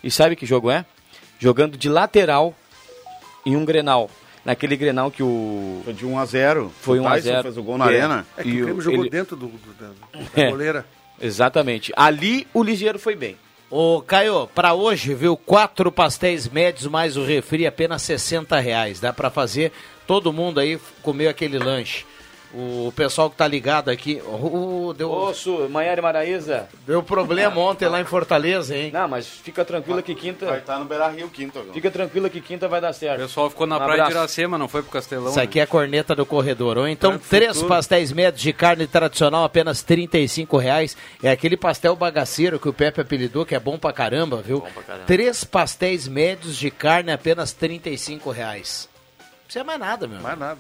E sabe que jogo é? Jogando de lateral em um Grenal. Naquele Grenal que o. Foi de 1 a 0 Foi O 1 a Tyson 0 fez o gol na É. arena. É que E o Grêmio jogou ele- dentro do, do- da, da É. goleira. Exatamente. Ali o Lisieiro foi bem. Ô, Caio, pra hoje, viu, quatro pastéis médios mais o refri, apenas 60 reais. Dá pra fazer todo mundo aí comer aquele lanche. O pessoal que tá ligado aqui, ô, deu, Ô, Su, Maiara e Maraíza. deu problema ontem lá em Fortaleza, hein? Não, mas fica tranquila que Vai quinta. estar no Beira Rio quinto agora. Fica tranquila que quinta vai dar O certo. pessoal ficou na Um praia de. Iracema, não foi pro Castelão. Isso aqui né? é a corneta do corredor. Ou então, três Futuro. pastéis médios de carne tradicional, apenas 35 reais. É aquele pastel bagaceiro que o Pepe apelidou, que é bom pra caramba, viu? pra caramba. Três pastéis médios de carne, apenas 35 reais. Não precisa mais nada, meu. Mais nada.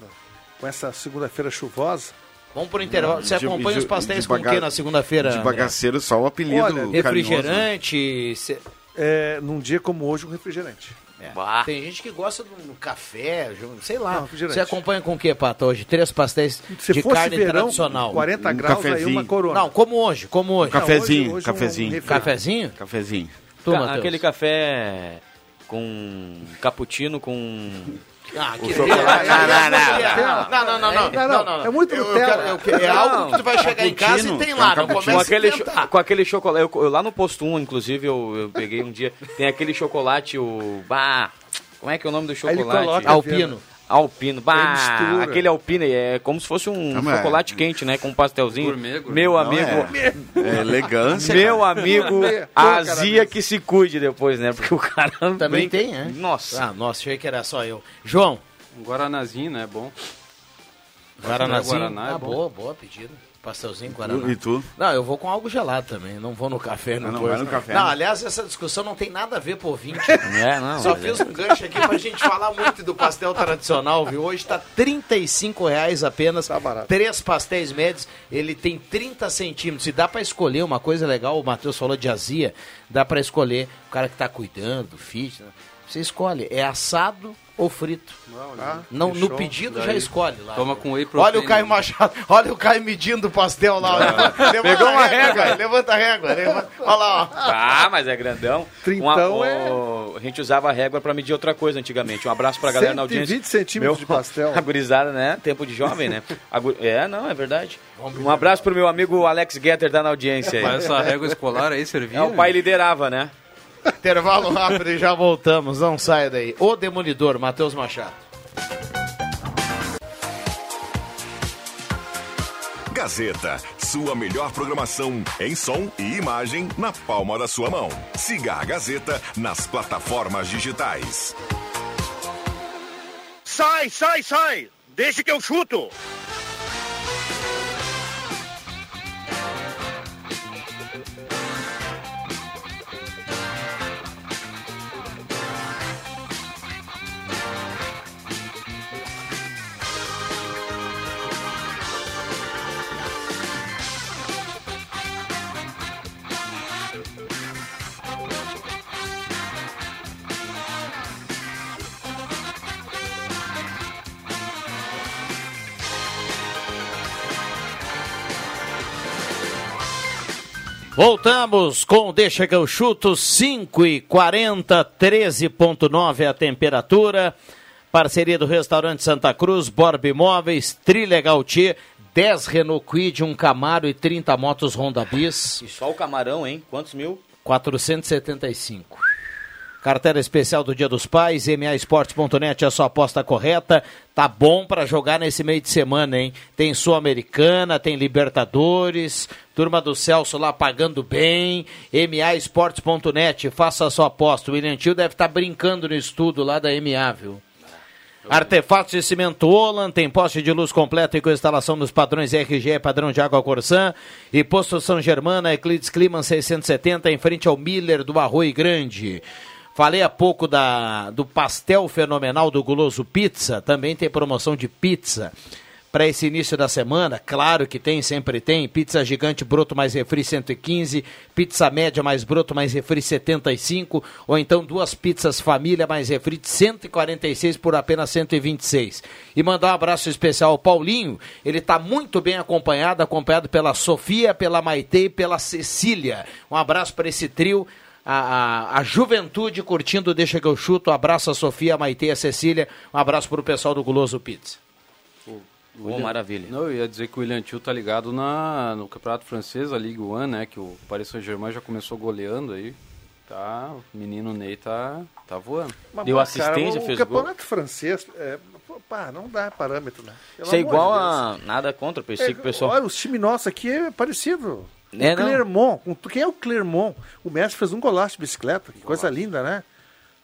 Com essa segunda-feira chuvosa. Vamos pro intervalo. Você De- acompanha de- os pastéis de com o que na segunda-feira? De André? bagaceiro, só o apelido Olha, né? Refrigerante. cê- É, num dia como hoje, um refrigerante. é. Tem gente que gosta do café, sei lá. Não, refrigerante. Você acompanha com o que, Pato, hoje? Três pastéis Se de carne verão, tradicional. 40 Um graus, aí cafezinho. uma corona. Não, como hoje, como hoje. Café. Cafezinho, hoje- hoje cafezinho. Um. Cafezinho? Cafezinho. Tu, Ca- aquele café com cappuccino com Ah, que chocolate. Não, Não, não, não, não, não, Não, não, é muito Eu Nutella. quero- eu quero- é algo que tu vai chegar em casa e tem lá, não com começa a aquele, com aquele chocolate. Eu, eu lá no posto 1, inclusive, eu, eu peguei um dia. Tem aquele chocolate, o. Bah, como é que é o nome do chocolate? Alpino. Alpino, bah, aquele alpino é como se fosse um chocolate quente, né? Com um pastelzinho. Gourmet, gourmet. Meu Não, amigo, É elegância. meu amigo, Gourmet. a Pô, azia cara, que se cuide depois, né? Porque o cara Também brinca- tem, é? Nossa. Ah, nossa, achei que era só eu. João, Um Guaranazinho, né? Bom. Guaranazinho. Guaraná é ah, bom. boa, boa pedida. Pastelzinho Guaraná. E tu? Não, eu vou com algo gelado também. Não vou no café, não, Ah, não coisa. vai no café, Não, né? aliás, essa discussão não tem nada a ver por 20. <laughs> É, não. Só mas fiz é. um gancho aqui pra gente falar muito do pastel tradicional, viu? Hoje tá 35 reais apenas. Tá barato. Três pastéis médios. Ele tem 30 centímetros. E dá pra escolher uma coisa legal. O Matheus falou de azia. Dá pra escolher o cara que tá cuidando do fit. né? Você escolhe. É assado ou frito. Não, que no show. pedido já Daí, escolhe lá. toma com whey Olha protein. o Caio Machado, <laughs> olha o Caio medindo o pastel lá. olha. Levanta Pegou a uma régua, régua. Levanta a régua. Levanta. Olha lá, ó. Ah, mas é grandão. Trintão Uma- é- o- A gente usava a régua pra medir outra coisa antigamente. Um abraço pra galera na audiência. 120 centímetros de pastel. <laughs> A gurizada, né? Tempo de jovem, né? É, não, é verdade. Um abraço pro meu amigo Alex Getter da na audiência aí. Mas essa régua escolar aí servia? É, o pai liderava, né? Intervalo rápido e já voltamos. Não saia daí. O Demolidor, Matheus Machado. Gazeta, sua melhor programação em som e imagem na palma da sua mão. Siga a Gazeta nas plataformas digitais. Sai, sai, sai! Deixa que eu chuto! Voltamos com Deixa que eu chuto, 5 e 40, 13.9 a temperatura. Parceria do Restaurante Santa Cruz, Borb Imóveis, Trilegal T, 10 Renault Quid, um Camaro e 30 motos Honda Bis, E só o camarão, hein? Quantos mil? 475. Cartela especial do Dia dos Pais, maesportes.net, a sua aposta correta. Tá bom pra jogar nesse meio de semana, hein? Tem Sul-Americana, tem Libertadores, turma do Celso lá pagando bem. maesportes.net, faça a sua aposta. O William Tio deve estar brincando no estudo lá da MA, viu? Artefatos de cimento Olan, tem poste de luz completo e com instalação dos padrões RGE padrão de água Corsã. E posto São Germana, Eclides Clima 670, em frente ao Miller do Arroio Grande. Falei há pouco da, do pastel fenomenal do Guloso Pizza, também tem promoção de pizza para esse início da semana. Claro que tem, sempre tem. Pizza gigante broto mais refri 115, pizza média mais broto mais refri 75, ou então duas pizzas família mais refri de 146 por apenas 126. E mandar um abraço especial ao Paulinho, ele está muito bem acompanhado, acompanhado pela Sofia, pela Maite e pela Cecília. Um abraço para esse trio. A, a, a juventude curtindo Deixa que eu chuto. Um abraço a Sofia, a Maite e a Cecília. Um abraço para o pessoal do Guloso Pizza. Oh, maravilha. Não, eu ia dizer que o William Tio tá ligado na, no Campeonato Francês, a Ligue 1, né? Que o Paris Saint-Germain já começou goleando aí. Tá, o menino Ney tá, tá voando. Mas, Deu assistência, o, fez O campeonato francês, é, pá, não dá parâmetro, né? Pelo Isso é igual de a. Nada contra, pensei que o É, pessoal. Olha, os times nossos aqui é parecido. É, o. Clermont, quem é o Clermont? O Messi fez um golaço de bicicleta, que coisa linda, né?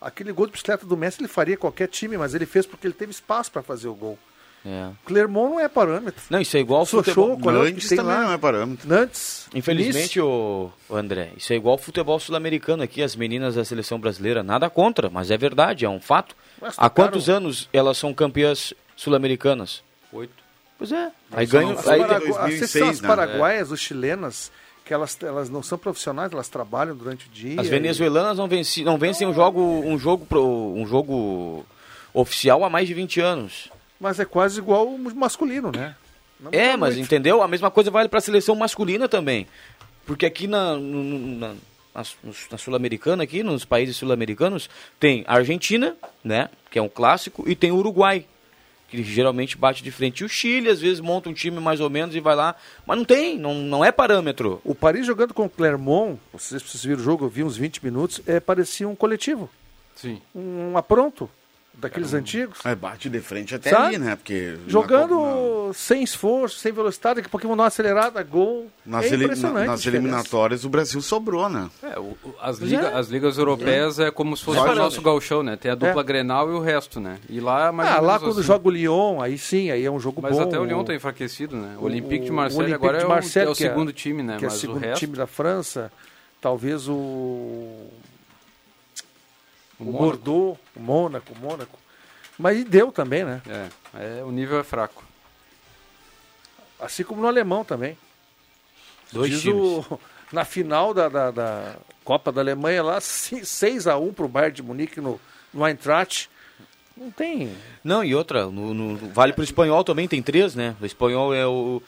Aquele gol de bicicleta do Messi ele faria qualquer time, mas ele fez porque ele teve espaço para fazer o gol. É. Clermont não é parâmetro. Não, isso é igual ao futebol. Qual é Nantes também lá? não é parâmetro. Nantes. Infelizmente, o André, isso é igual ao futebol sul-americano aqui, as meninas da seleção brasileira. Nada contra, mas é verdade, é um fato. Mas Há quantos anos elas são campeãs sul-americanas? Oito. Pois é. Aí ganham. As, Aí, em paragu... 2006, as né? paraguaias ou chilenas, que elas, elas não são profissionais, elas trabalham durante o dia. as e- venezuelanas não, venci, não vencem um jogo, um jogo, pro, um jogo oficial há mais de 20 anos. Mas é quase igual o masculino, né? Não É, mas muito. entendeu? A mesma coisa vale para a seleção masculina também. Porque aqui na, na, na, na Sul-Americana, aqui nos países sul-americanos, tem a Argentina, né? Que é um clássico, e tem o Uruguai, que geralmente bate de frente. E o Chile, às vezes, monta um time mais ou menos e vai lá. Mas não tem, não, não é parâmetro. O Paris jogando com o Clermont, vocês, vocês viram o jogo, eu vi uns 20 minutos, é, parecia um coletivo, Sim. um apronto. daqueles antigos. É, bate de frente até Sabe? ali, né? Porque na Sem esforço, sem velocidade, daqui a pouquinho uma acelerada, gol. nas, é na- nas eliminatórias o Brasil sobrou, né? É, o- o- as, liga- é. as ligas europeias é como se fosse Só o nosso gauchão, né? Tem a dupla É. Grenal e o resto, né? E lá é mais Ah, lá quando assim. joga o Lyon, aí sim, aí é um jogo Mas bom. até o Lyon tá enfraquecido, né? O, o- Olympique de o Marseille Olympique agora de é o, Marseille, é o que é- segundo time, né? Que é o Mas o segundo resto... time da França. Talvez o. O. Bordeaux, o Mônaco, o Mônaco. Mas e deu também, né? É, é, o nível é fraco. Assim como no alemão também. Dois Diz times. o- <laughs> na final da, da, da Copa da Alemanha lá, 6x1 pro Bayern de Munique no, no Eintracht. Não tem. Não, e outra, no, no- vale pro espanhol também, tem três, né? O espanhol é o,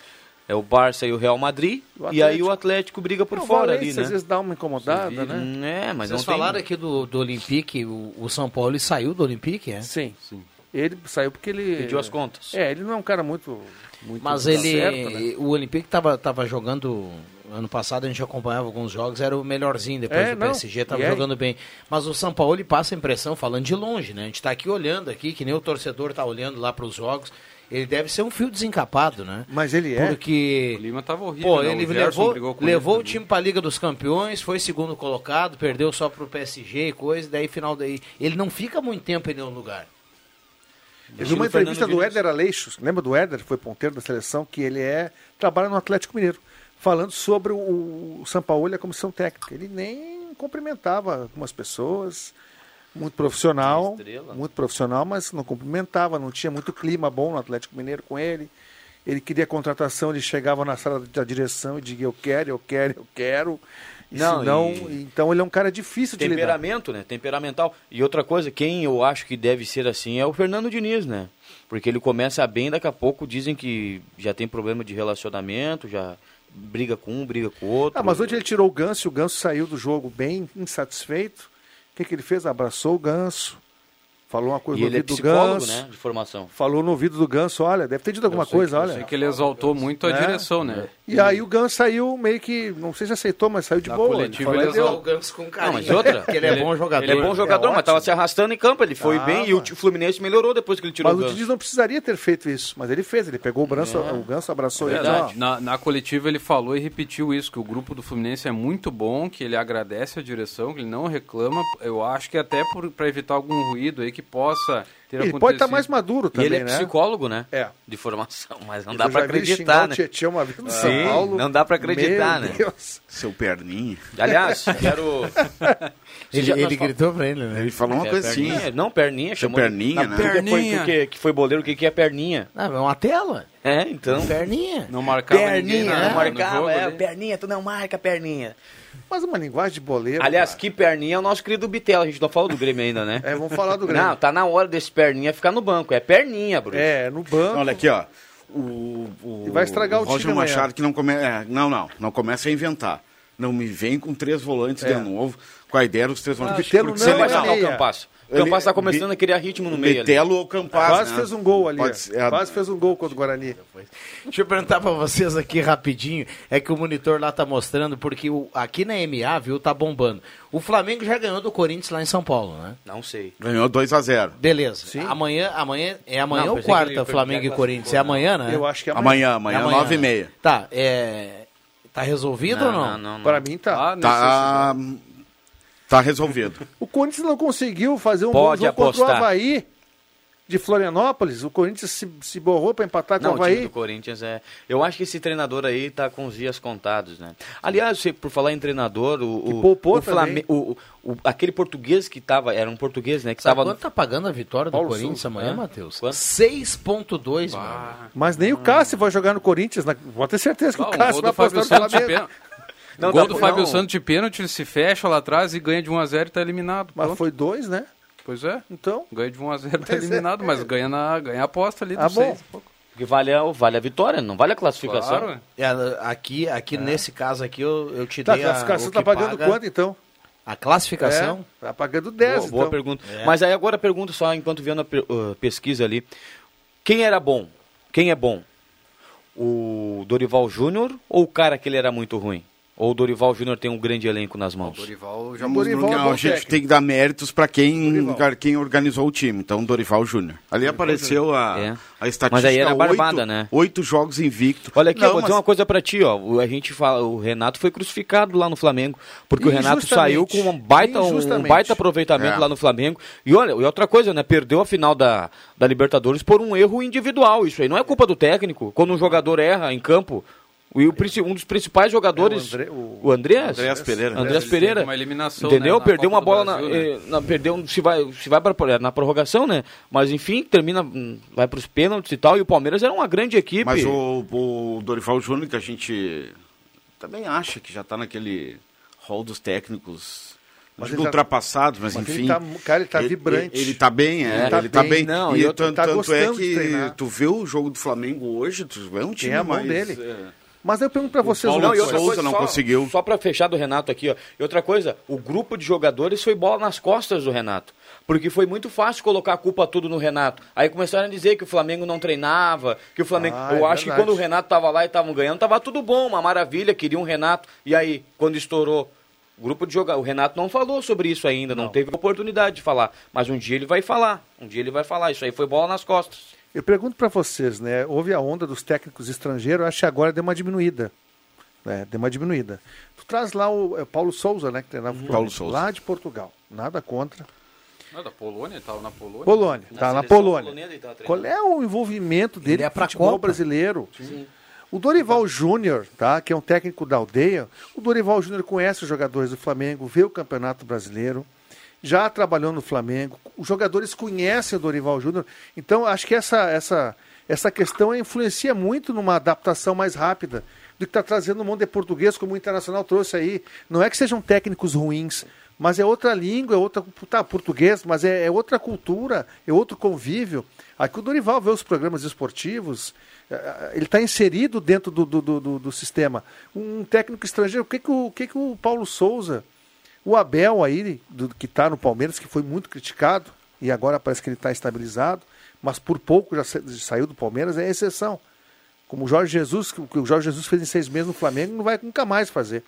é o Barça e o Real Madrid. O E aí o Atlético briga por Não, fora Valência, ali, né? Às vezes dá uma incomodada, Sevilha. né? Hum, É, mas Vocês não tem... falaram aqui do, do Olympique, o, o São Paulo ele saiu do Olympique, é? Sim. Sim. Ele saiu porque ele. Pediu as contas. É, ele não é um cara muito. Muito Mas ele, certo, né? o Olympique estava tava jogando ano passado, a gente acompanhava alguns jogos, era o melhorzinho depois É, do não, PSG, estava jogando bem. Mas o São Paulo ele passa a impressão, falando de longe, né? A gente está aqui olhando aqui, que nem o torcedor está olhando lá para os jogos. Ele deve ser um fio desencapado, né? Mas ele é. O Porque Lima tava horrível, Pô, né? ele o levou, levou ele o time para a Liga dos Campeões, foi segundo colocado, perdeu só pro PSG e coisa, daí final daí. Ele não fica muito tempo em nenhum lugar. Eu vi uma entrevista Fernando do. Éder Aleixos, lembra do Éder, foi ponteiro da seleção, que ele é trabalha no Atlético Mineiro, falando sobre o, o Sampaoli e a comissão técnica. Ele nem cumprimentava algumas pessoas, muito profissional, muito profissional, mas não cumprimentava, não tinha muito clima bom no Atlético Mineiro com ele. Ele queria contratação, ele chegava na sala da direção e dizia eu quero, eu quero, eu quero. E Não, senão, e- então ele é um cara difícil de lidar. Temperamento, né? Temperamental. E outra coisa, quem eu acho que deve ser assim é o Fernando Diniz, né? Porque ele começa bem, daqui a pouco dizem que já tem problema de relacionamento, já briga com um, briga com o outro. Ah, mas hoje ele tirou o Ganso e o Ganso saiu do jogo bem insatisfeito. O que, que ele fez? Abraçou o Ganso, falou uma coisa E no é ouvido do psicólogo, Ganso. né? De formação. Falou no ouvido do Ganso, olha, deve ter dito alguma coisa, que- olha. Eu sei que ele exaltou muito a É. direção, né? E aí o Ganso saiu meio que, não sei se aceitou, mas saiu de Na boa. coletiva falou, ele "É, deu." exaltou. Ganso com Não, mas outra, <laughs> que ele é bom jogador. Ele é bom jogador, é mas tava ótimo. se arrastando em campo, ele foi Ah, bem e o Fluminense melhorou depois que ele tirou Mas o o Ganso. Diniz não precisaria ter feito isso, mas ele fez, ele pegou o, Branço, o Ganso, abraçou ele. Na, na coletiva ele falou e repetiu isso, que o grupo do Fluminense é muito bom, que ele agradece a direção, que ele não reclama. Eu acho que até para evitar algum ruído aí que possa Ele pode estar mais maduro E também, ele é né? psicológico, né? É. De formação, mas não Eu dá ele xingar acreditar, o né? Tietchan uma vez no Sim, São Paulo. não dá pra acreditar, Meu né? Deus. Seu perninha. Aliás, <laughs> quero... <laughs> Ele, nós ele fal- gritou pra ele, né? Ele falou uma É, coisa assim. perninha. Não, perninha. chamou perninha, Não, né? que foi- Perninha. que, foi boleiro, o que, que é perninha? Ah, é uma tela. É, então... Perninha. Não marcava ninguém Perninha, na- não no marcava, jogo é, ali. perninha, tu não marca perninha. Mas uma linguagem de boleiro. Aliás, cara. que perninha é o nosso querido Bitelo, a gente não falou do Grêmio ainda, né? É, vamos falar do Grêmio. Não, tá na hora desse perninha ficar no banco, é perninha, Bruno. É, no banco. Olha aqui, ó. O, o, E vai estragar o Roger time amanhã. Machado que não começa. É, não, não. Não começa a inventar. Não me vem com três volantes É. de novo, com a ideia dos três volantes. Bitelo Porque não se Você vai ele- é sacar o. Campasso. O Ele- Campasso tá começando a criar ritmo no meio ali. Betelo ou Campaz, Quase né? fez um gol ali. Pode ser- é, Quase fez um gol contra o Guarani. Deixa eu perguntar pra vocês aqui rapidinho. É que o monitor lá tá mostrando, porque o, aqui na MA, viu, tá bombando. O Flamengo já ganhou do Corinthians lá em São Paulo, né? Não sei. Ganhou 2 a 0 Beleza. Sim. Amanhã, amanhã é amanhã Não, ou quarta, Flamengo e Corinthians? É amanhã, né? Eu acho que é amanhã. Amanhã, É amanhã, 9 e né? meia. Tá, é. Tá resolvido ou não? não, não. Para mim tá. Ah, Tá, tá resolvido. O Corinthians não conseguiu fazer um Pode bom jogo contra o apostar. Havaí de Florianópolis. O Corinthians se, se borrou para empatar com Não, o o time Havaí. do Corinthians é. Eu acho que esse treinador aí tá com os dias contados, né? Aliás, você- por falar em treinador, o. Que o, poupou o, Flame- o, o- aquele português que tava. Era um português, né? Que Sabe tava. quanto tá pagando a vitória do Paulo Corinthians Souza, amanhã, né? Matheus? Quanto? 6.2, mano. Mas nem o Cássio vai jogar no Corinthians. né? Pode ter certeza que Ah, o Cássio vai apostar no de Flamengo. Não, o gol do pra- Fábio não. Santos de pênalti, ele se fecha lá atrás e ganha de 1x0 e tá eliminado. Mas Pronto. foi dois, né? Pois é. Então, Ganha de 1x0 <laughs> tá é. eliminado, mas ganha, na, ganha a aposta ali do Ah, bom. 6. Que vale a, vale a vitória, não vale a classificação. Claro. É, aqui, aqui nesse caso aqui, eu, eu te tá, a dei a, classificação tá pagando paga- quanto então? A classificação? É, tá pagando 10, Boa, boa então. pergunta. É. Mas aí agora pergunto só, enquanto vendo a uh, pesquisa ali. Quem era bom? Quem é bom? O Dorival Júnior ou o cara que ele era muito ruim? Ou o Dorival Júnior tem um grande elenco nas O mãos? Dorival já Vamos- Dorival é a gente técnico. tem que dar méritos para quem, Dorival. quem organizou o time. Então, Dorival Júnior. Ali apareceu a, É. a estatística. Mas aí era oito- barbada, né? Oito jogos invicto. Olha aqui, Não, eu vou dizer mas- uma coisa pra ti, ó. O- A gente fala, o Renato foi crucificado lá no Flamengo, porque o Renato saiu com um baita, um, um baita aproveitamento É. lá no Flamengo. E olha, e outra coisa, né? Perdeu a final da, da Libertadores por um erro individual. Isso aí não é culpa do técnico. Quando um jogador erra em campo, o- o princi- um dos principais jogadores, É, o André- o- Andreas Pereira. Andreas Ele Pereira, uma eliminação, entendeu? né, na perdeu Copa uma bola Brasil, na, né? eh, na- perdeu, se vai, se vai para na prorrogação, né? Mas enfim, termina, hum, vai para os pênaltis e tal. E o Palmeiras era uma grande equipe. Mas o, o Dorival Júnior, que a gente também acha que já está naquele hall dos técnicos Mas digo ele tá- ultrapassados, mas, mas ele enfim. tá- cara, ele tá vibrante. Ele, ele tá bem, é. Ele tá ele tá bem, bem. não, e e eu- tanto, tá tanto é que tu vê o jogo do Flamengo hoje, tu vê um time Tem a mão mais, dele. é, Mas eu pergunto pra vocês Paulo uma e coisa. Souza não só, conseguiu. Só pra fechar do Renato aqui, ó. E outra coisa, o grupo de jogadores foi bola nas costas do Renato. Porque foi muito fácil colocar a culpa tudo no Renato. Aí começaram a dizer que o Flamengo não treinava, que o Flamengo. Ah, eu é acho que verdade. quando o Renato tava lá e estavam ganhando, tava tudo bom, uma maravilha, queria um Renato. E aí, quando estourou. O grupo de jogadores. O Renato não falou sobre isso ainda, não, teve oportunidade de falar. Mas um dia ele vai falar. Um dia ele vai falar. Isso aí foi bola nas costas. Eu pergunto pra vocês, né? Houve a onda dos técnicos estrangeiros, acho que agora deu uma diminuída. Né? Deu uma diminuída. Tu traz lá o é, Paulo Souza, né? Que treinava o Paulo Souza. Lá de Portugal. Nada contra. Não, da Polônia, tava na Polônia. Polônia, tá na Polônia. Qual é o envolvimento dele Ele é com o futebol Copa. brasileiro? O Dorival Júnior, tá, que é um técnico da aldeia, o Dorival Júnior conhece os jogadores do Flamengo, vê o Campeonato Brasileiro, já trabalhou no Flamengo, os jogadores conhecem o Dorival Júnior, então acho que essa, essa, essa questão influencia muito numa adaptação mais rápida do que está trazendo um monte de português, como o Internacional trouxe aí. Não é que sejam técnicos ruins, mas é outra língua, é outra. Tá, português, mas é, é outra cultura, é outro convívio. Aqui o Dorival vê os programas esportivos, eh, ele está inserido dentro do, do, do, do- do sistema. Um técnico estrangeiro, o que, que, o, o que, que o Paulo Souza, o Abel aí, do, que está no Palmeiras, que foi muito criticado, e agora parece que ele está estabilizado, mas por pouco já sa- saiu do Palmeiras, é exceção. Como o Jorge Jesus, que o que o Jorge Jesus fez em seis meses no Flamengo, não vai nunca mais fazer.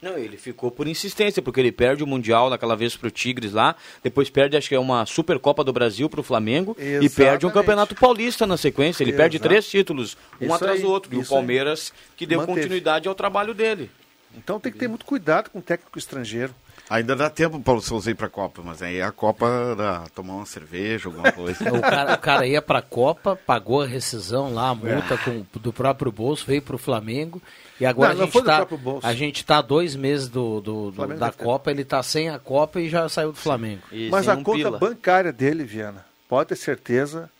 Não, ele ficou por insistência, porque ele perde o Mundial naquela vez pro Tigres lá, depois perde, acho que é uma Supercopa do Brasil pro Flamengo, e Exatamente. perde um Campeonato Paulista na sequência. Ele perde Exato. três títulos, um Isso atrás aí, do outro. E o isso aí. Palmeiras que deu Manteve. continuidade ao trabalho dele. Então tem que ter muito cuidado com o técnico estrangeiro. Ainda dá tempo o Paulo Souza ir pra Copa, mas aí a Copa dá tomar uma cerveja, alguma <laughs> coisa. O cara, o cara ia pra Copa, pagou a rescisão lá, a multa com- do próprio bolso, veio pro Flamengo. E agora Não, não a, gente tá, a gente tá dois meses do, do- do- da. Copa, ele tá sem a Copa e já saiu do Flamengo. E Mas a um conta pila. bancária dele, Viana, pode ter certeza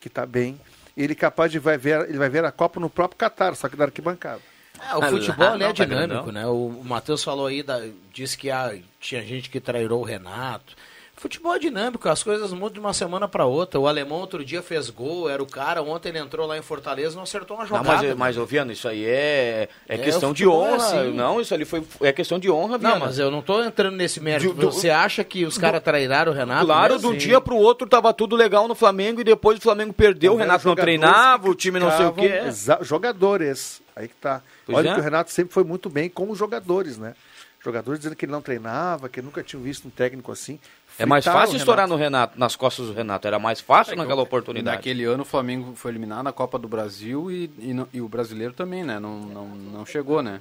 que está bem. Ele é capaz de vai ver, ele vai ver a Copa no próprio Catar, só que da arquibancada. É, o Ah, futebol não, ele é não, tá dinâmico, grandão. né? O, o Matheus falou aí, da, disse que ah, tinha gente que trairou o Renato. Futebol é dinâmico, as coisas mudam de uma semana para outra. O alemão outro dia fez gol, era o cara, ontem ele entrou lá em Fortaleza não acertou uma Não, jogada. mas, né? mas ô, Viana, isso aí é, é, É, questão o de é honra. assim. Não, isso ali foi é questão de honra, Viana. Não, mas eu não tô entrando nesse mérito. Do- do- Você acha que os caras trairaram o Renato? Claro, de um dia pro outro tava tudo legal no Flamengo e depois o Flamengo perdeu, o Renato não treinava, que o time não sei o quê. Jogadores. Aí que tá. Pois Olha é. que o Renato sempre foi muito bem com os jogadores, né? Jogadores dizendo que ele não treinava, que nunca tinham visto um técnico assim. É mais fácil estourar no Renato, nas costas do Renato. Era mais fácil É que naquela oportunidade. Naquele ano o Flamengo foi eliminado na Copa do Brasil e, e, no- e o brasileiro também, né? Não, não, não chegou, né?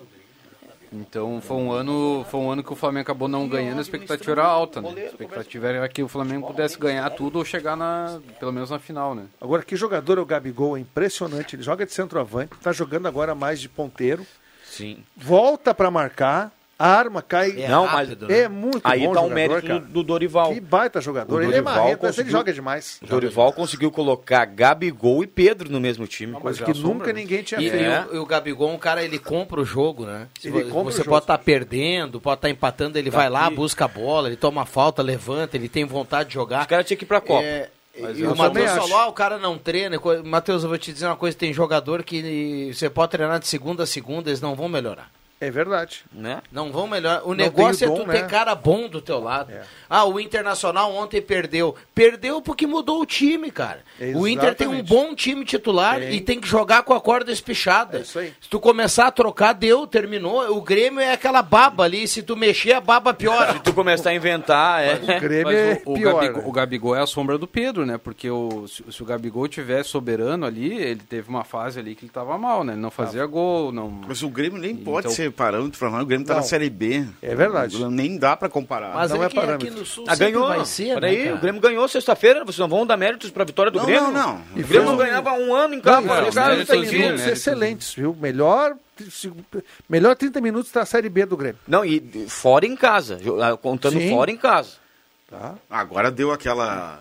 Então foi um ano, foi um ano que o Flamengo acabou não ganhando, a expectativa era alta, né? A expectativa era que o Flamengo pudesse ganhar tudo ou chegar na, pelo menos na final, né? Agora, que jogador é o Gabigol? É impressionante. Ele joga de centroavante, tá jogando agora mais de ponteiro, Sim. volta para marcar, arma, cai. É Não, mas- rápido, né? É muito Aí bom tá o mérito do, do Dorival. Que baita jogador. O ele é Dorival marrento, mas ele joga demais. O Dorival conseguiu colocar Gabigol e Pedro no mesmo time. Coisa é que a nunca né? ninguém tinha E, feito. e o, e o Gabigol, um cara, ele compra o jogo, né? Ele você pode estar perdendo, pode estar empatando, ele vai lá, Aqui. busca a bola, ele toma falta, levanta, ele tem vontade de jogar. Os caras tinham que ir pra Copa. É, Mas e o Matheus falou, ah, o cara não treina. Matheus, eu vou te dizer uma coisa, tem jogador que você pode treinar de segunda a segunda, eles não vão melhorar. É verdade. Né? Não vão melhor. O Não negócio é o tu dom, ter né? cara bom do teu lado. É. Ah, o Internacional ontem perdeu. Perdeu porque mudou o time, cara. O Inter tem um Exatamente. bom time titular Tem. e tem que jogar com a corda espichada. É isso aí. Se tu começar a trocar, deu, terminou. O Grêmio é aquela baba ali. Se tu mexer, a baba piora. Se tu começar a inventar, é. O Grêmio Mas é o, o pior. Gabigol, né? o Gabigol é a sombra do Pedro, né? Porque o, se, se o Gabigol tivesse soberano ali, ele teve uma fase ali que ele tava mal, né? Ele não fazia gol, não. Mas o Grêmio nem pode Então- ser parâmetro pra nós. O Grêmio tá Não. na Série B. É verdade. Nem dá pra comparar. Mas Não é é que aqui parâmetro. no Sul Ah, ganhou. vai ser, Peraí, né, cara? o Grêmio ganhou sexta-feira, vocês não vão dar méritos pra vitória do Não, Grêmio? não, não. O Grêmio não ganhava há um ano em casa. Não, não, os não, caras não, têm não, minutos né? excelentes, viu? Melhor, melhor 30 minutos da Série B do Grêmio. Não, e fora em casa, ah, contando Sim. fora em casa. Tá? Agora deu aquela.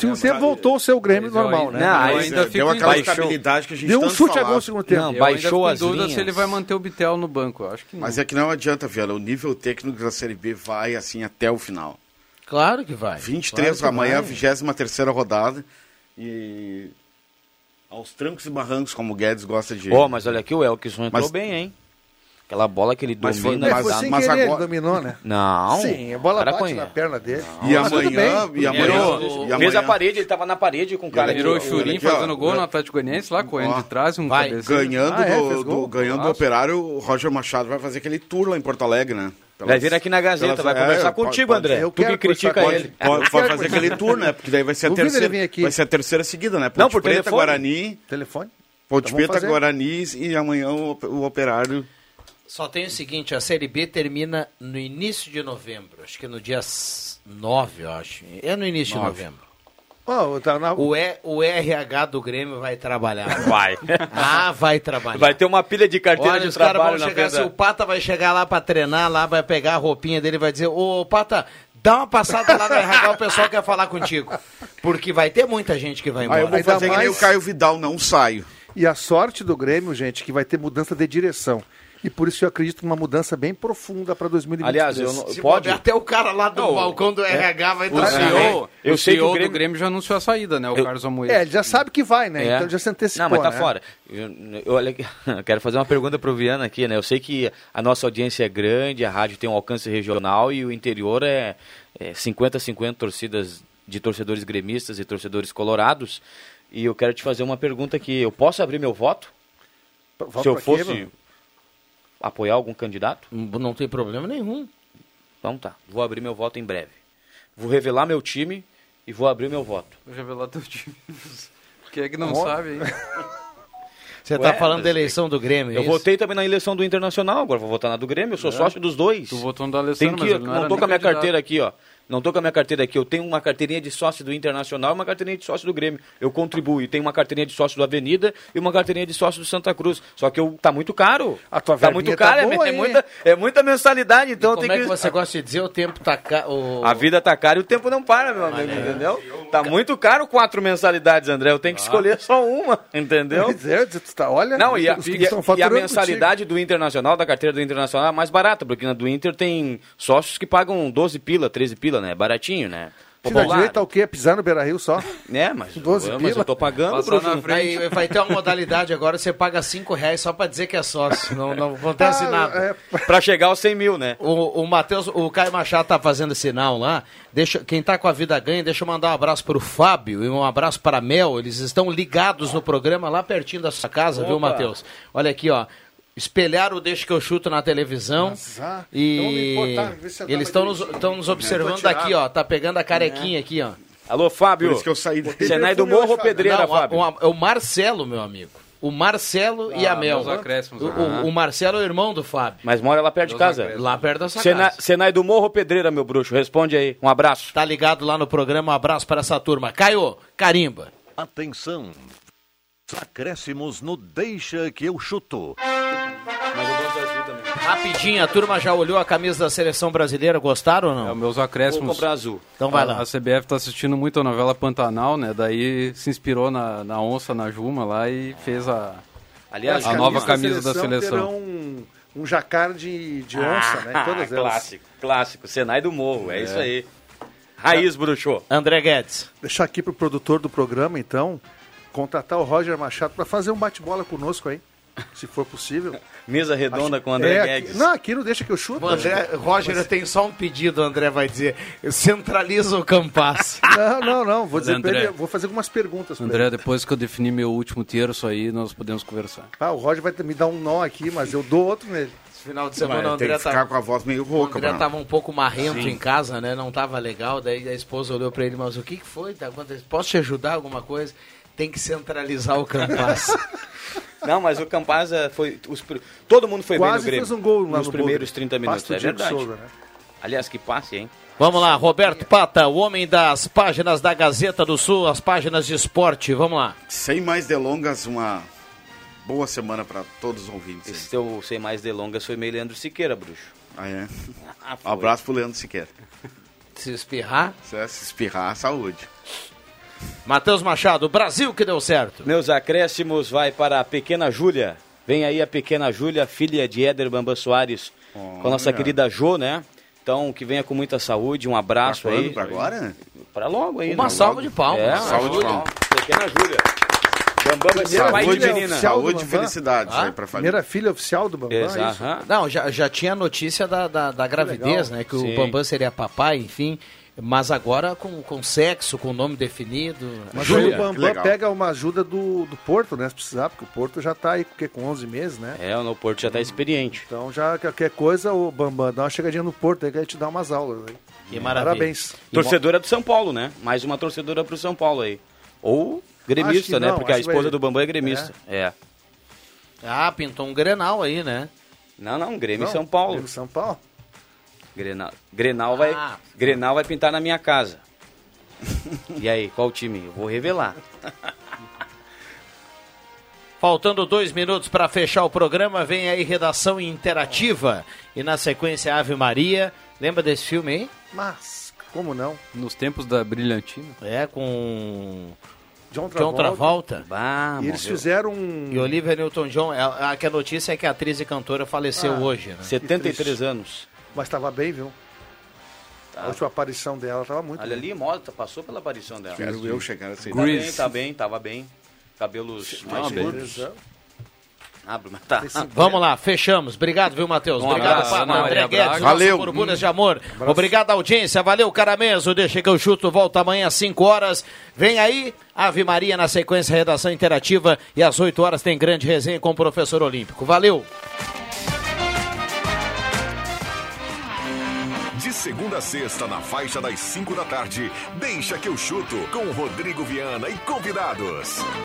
Segundo tempo voltou o seu Grêmio normal, ainda- né? Não, eu ainda deu aquela estabilidade que a gente Deu um chute a falava. gol no segundo tempo. Não, Eu baixou as em dúvida linhas. se ele vai manter o Bitel no banco. Eu acho que não. Mas é que não adianta, Viana. O nível técnico da Série B vai assim até o final. Claro que vai. 23 Claro que amanhã, vai. 23 rodada. E. Aos trancos e barrancos, como o Guedes gosta de. Ó, mas olha aqui, o Elkson entrou Mas- bem, hein? Aquela bola que ele Mas domina. É, mas- foi sem mas querer, agora- ele dominou, né? Não. Sim, a bola bate conhece. na perna dele. E Mas tudo amanhã. E amanhã. Virou- e Fez amanhã a parede, ele tava na parede com o cara. Virou o ó, fazendo gol no Atlético Goianiense lá, correndo de trás, um vai. Ganhando, Ah, é, do, fez gol? do- ganhando do operário, o Roger Machado vai fazer aquele tour lá em Porto Alegre, né? Pelas- Vai vir aqui na Gazeta, pelas- vai é, conversar pode- contigo, pode- André. eu Tu que quero critica conversar ele. Pode, pode fazer aquele tour, né? Porque daí vai ser a Duvido terceira. Vai ser a terceira seguida, né? Ponte Não, por Preta, telefone. Guarani, Telefone? Ponte Então Preta. Guarani e amanhã o, o operário. Só tem o seguinte, a Série B termina no início de novembro. Acho que no dia 9, eu acho. É no início de Nove. novembro. Ó, tá na- O, e, o RH do Grêmio vai trabalhar. <laughs> Vai. Ah, vai trabalhar. Vai ter uma pilha de carteira Olha, de os caras trabalho vão na chegar, se o Pata vai chegar lá pra treinar, lá vai pegar a roupinha dele e vai dizer, ô Pata, dá uma passada lá no <laughs> RH, o pessoal quer falar contigo. Porque vai ter muita gente que vai Ah, embora. eu vou fazer que nem mais- o Caio Vidal, não saio. E a sorte do Grêmio, gente, que vai ter mudança de direção. E por isso eu acredito numa mudança bem profunda para 2023. Aliás, eu não, Se pode. até o cara lá do Não, balcão do RH vai O trazer. CEO, Eu o sei que o CEO Grêmio- do Grêmio já anunciou a saída, né? O Eu- Carlos Amoedo. É, ele já sabe que vai, né? É. Então já se antecipou, Não, mas tá né? fora. Eu, eu, <laughs> quero fazer uma pergunta pro Viana aqui, né? Eu sei que a nossa audiência é grande, a rádio tem um alcance regional e o interior é, é 50-50 torcidas de torcedores gremistas e torcedores colorados. E eu quero te fazer uma pergunta aqui. Eu posso abrir meu voto? Volta se eu quê, fosse? Apoiar algum candidato? Não tem problema nenhum. Então tá, vou abrir meu voto em breve. Vou revelar meu time e vou abrir meu voto. Vou revelar teu time. <laughs> Quem é que não sabe, hein? <laughs> Você Ué, tá falando da eleição do Grêmio, Eu é isso? votei também na eleição do Internacional, agora vou votar na do Grêmio, eu sou sócio dos dois. Tu votou no do Tem Alessandro, que, mas ele não, não, era nem com a minha candidato. carteira aqui, ó. Não tô com a minha carteira aqui. Eu tenho uma carteirinha de sócio do Internacional e uma carteirinha de sócio do Grêmio. Eu contribuo. E tenho uma carteirinha de sócio do Avenida e uma carteirinha de sócio do Santa Cruz. Só que eu, tá muito caro. A tua tá verbinha muito tá caro. é- boa, é, hein? muita, é muita mensalidade. Então Como é que que. você gosta de dizer? O tempo tá caro. A vida tá cara e o tempo não para, meu amigo, entendeu? Tá muito caro quatro mensalidades, André. Eu tenho que escolher só uma, entendeu? Pois é, tu tá- olha, Não, e a, e e a mensalidade do Internacional, da carteira do Internacional, é mais barata, porque na do Inter tem sócios que pagam 12 pila, 13 pila, né? Baratinho, né? Popular. direito ao quê? Pisar no Beira-Rio só? É, mas, 12 eu, mas pila. eu tô pagando, Passar na frente. Aí vai ter uma modalidade agora, você paga 5 reais só pra dizer que é sócio. Não, não acontece Ah, nada. é, Pra chegar aos 100 mil, né? O, o Matheus, o Caio Machado tá fazendo sinal lá. Deixa, quem tá com a vida ganha, deixa eu mandar um abraço pro Fábio e um abraço para a Mel. Eles estão ligados no programa lá pertinho da sua casa, viu, Opa. Matheus? Olha aqui, ó. Espelharam o Deixa que eu chuto na televisão. Azar. E Então, botar, eles estão nos, tão nos observando Vou tirar. aqui, ó. Tá pegando a carequinha aqui, ó. Alô, Fábio. Por isso que eu saí dele. Senai do Morro ou Pedreira, Não, a- Fábio? é o Marcelo, meu amigo. O Marcelo e a Mel. O, o- Marcelo é o irmão do Fábio. Mas mora lá perto de casa. Lá perto da sua Senai, casa. Senai do Morro ou Pedreira, meu bruxo? Responde aí. Um abraço. Tá ligado lá no programa. Um abraço para essa turma. Caio, carimba. Atenção! Acréscimos no Deixa que eu chuto. Rapidinho, a turma já olhou a camisa da seleção brasileira, gostaram ou É, não? os meus Vou acréscimos. comprar azul. Então vai a, lá. a CBF tá assistindo muito a novela Pantanal, né? Daí se inspirou na, na onça, na Juma lá e fez a. Aliás, A nova camisa da seleção. terão um, um jacar de, de onça, né? <laughs> Todas elas. Ah, clássico, clássico. Senai do Morro, é, isso aí. Raiz, bruxo. André Guedes. Deixar aqui pro produtor do programa, então, contratar o Roger Machado para fazer um bate-bola conosco aí. Se for possível. Mesa redonda com o André É, Guedes. aqui- não, aqui não deixa que eu chuto. André, Roger, eu tenho só um pedido, o André vai dizer. Centraliza o Campas. <laughs> Não, não, não. Vou dizer pra André. ele, vou fazer algumas perguntas pra André, ele. depois que eu definir meu último terço aí, nós podemos conversar. Ah, o Roger vai me dar um nó aqui, mas eu dou outro nele. Esse final de Vai, semana o tem André tá. com a voz meio O rouca, André mano. tava um pouco marrento Sim. em casa, né? Não tava legal. Daí a esposa olhou pra ele, mas o que, que foi? Tá? Posso te ajudar alguma coisa? Tem que centralizar o Campas. <laughs> Não, mas o Campaz eh, foi. Os, todo mundo foi bem no Quase Grêmio. fez um gol lá nos no primeiros gol. 30 minutos. É verdade. Souza, né? Aliás, que passe, hein? Vamos lá, Roberto Pata, o homem das páginas da Gazeta do Sul, as páginas de esporte. Vamos lá. Sem mais delongas, uma boa semana para todos os ouvintes. Esse teu sem mais delongas foi meio Leandro Siqueira, bruxo. Ah, é? Ah, Um abraço pro Leandro Siqueira. Se espirrar. Se espirrar, saúde. Matheus Machado, Brasil que deu certo. Meus acréscimos vai para a pequena Júlia. Vem aí a pequena Júlia, filha de Éder Bamba Soares, com a nossa querida Jo, né? Então, que venha com muita saúde, um abraço Pra aí. Pra agora? Pra logo aí. Uma salva Logo. de palmas. É, Salva de Júlia. palmas. Pequena Júlia. Bambam vai pai de menina. Saúde e felicidade Ah? aí pra família. Primeira filha oficial do Bambam, é Exato. isso? aham. Não, já, já tinha notícia da, da, da gravidez, né? Que Sim. o Bambam seria papai, enfim. Mas agora com, com sexo, com nome definido. Mas Júlia, o Bambam pega uma ajuda do, do Porto, né? Se precisar, porque o Porto já tá aí com, o quê? com 11 meses, né? É, o No Porto já tá experiente. Então já qualquer coisa, o Bambam dá uma chegadinha no Porto aí que a gente dá umas aulas aí. Que maravilha. Parabéns. Torcedora do São Paulo, né? Mais uma torcedora pro São Paulo aí. Ou gremista, né? não, Porque a esposa vai- do Bambam é gremista. É. Ah, pintou um grenal aí, né? Não, não, Grêmio Não, e São Paulo. Grêmio São Paulo. Grenal, Grenal, vai, Ah. Grenal vai pintar na minha casa. <laughs> e aí, qual time? Eu vou revelar. Faltando dois minutos para fechar o programa, vem aí redação interativa. E na sequência, Ave Maria. Lembra desse filme aí? Mas, como não? Nos tempos da Brilhantina. É, com John John Travolta. Travolta. Bah, E eles morreu. fizeram um... E Olivia Newton-John. A, a, que a notícia é que a atriz e cantora faleceu Ah. hoje, né? 73 anos. Mas tava bem, viu? Tá. A última aparição dela tava muito Olha bem. ali, Mota, passou pela aparição dela. Quero eu chegar assim. Tá bem, tá bem, tava bem. Cabelos mais curtos. Mas tá. Vamos lá, fechamos. Obrigado, viu, Matheus? Um Obrigado, abraço, Pato, um André. Guedes. Valeu. nosso Borbulhas de amor. Obrigado, audiência. Valeu, cara mesmo. Deixa que eu chuto. Volta amanhã às 5 horas. Vem aí, Ave Maria na sequência, redação interativa. E às 8 horas tem grande resenha com o professor Olímpico. Valeu. De segunda a sexta, na faixa das 5 da tarde, deixa que eu chuto com Rodrigo Viana e convidados.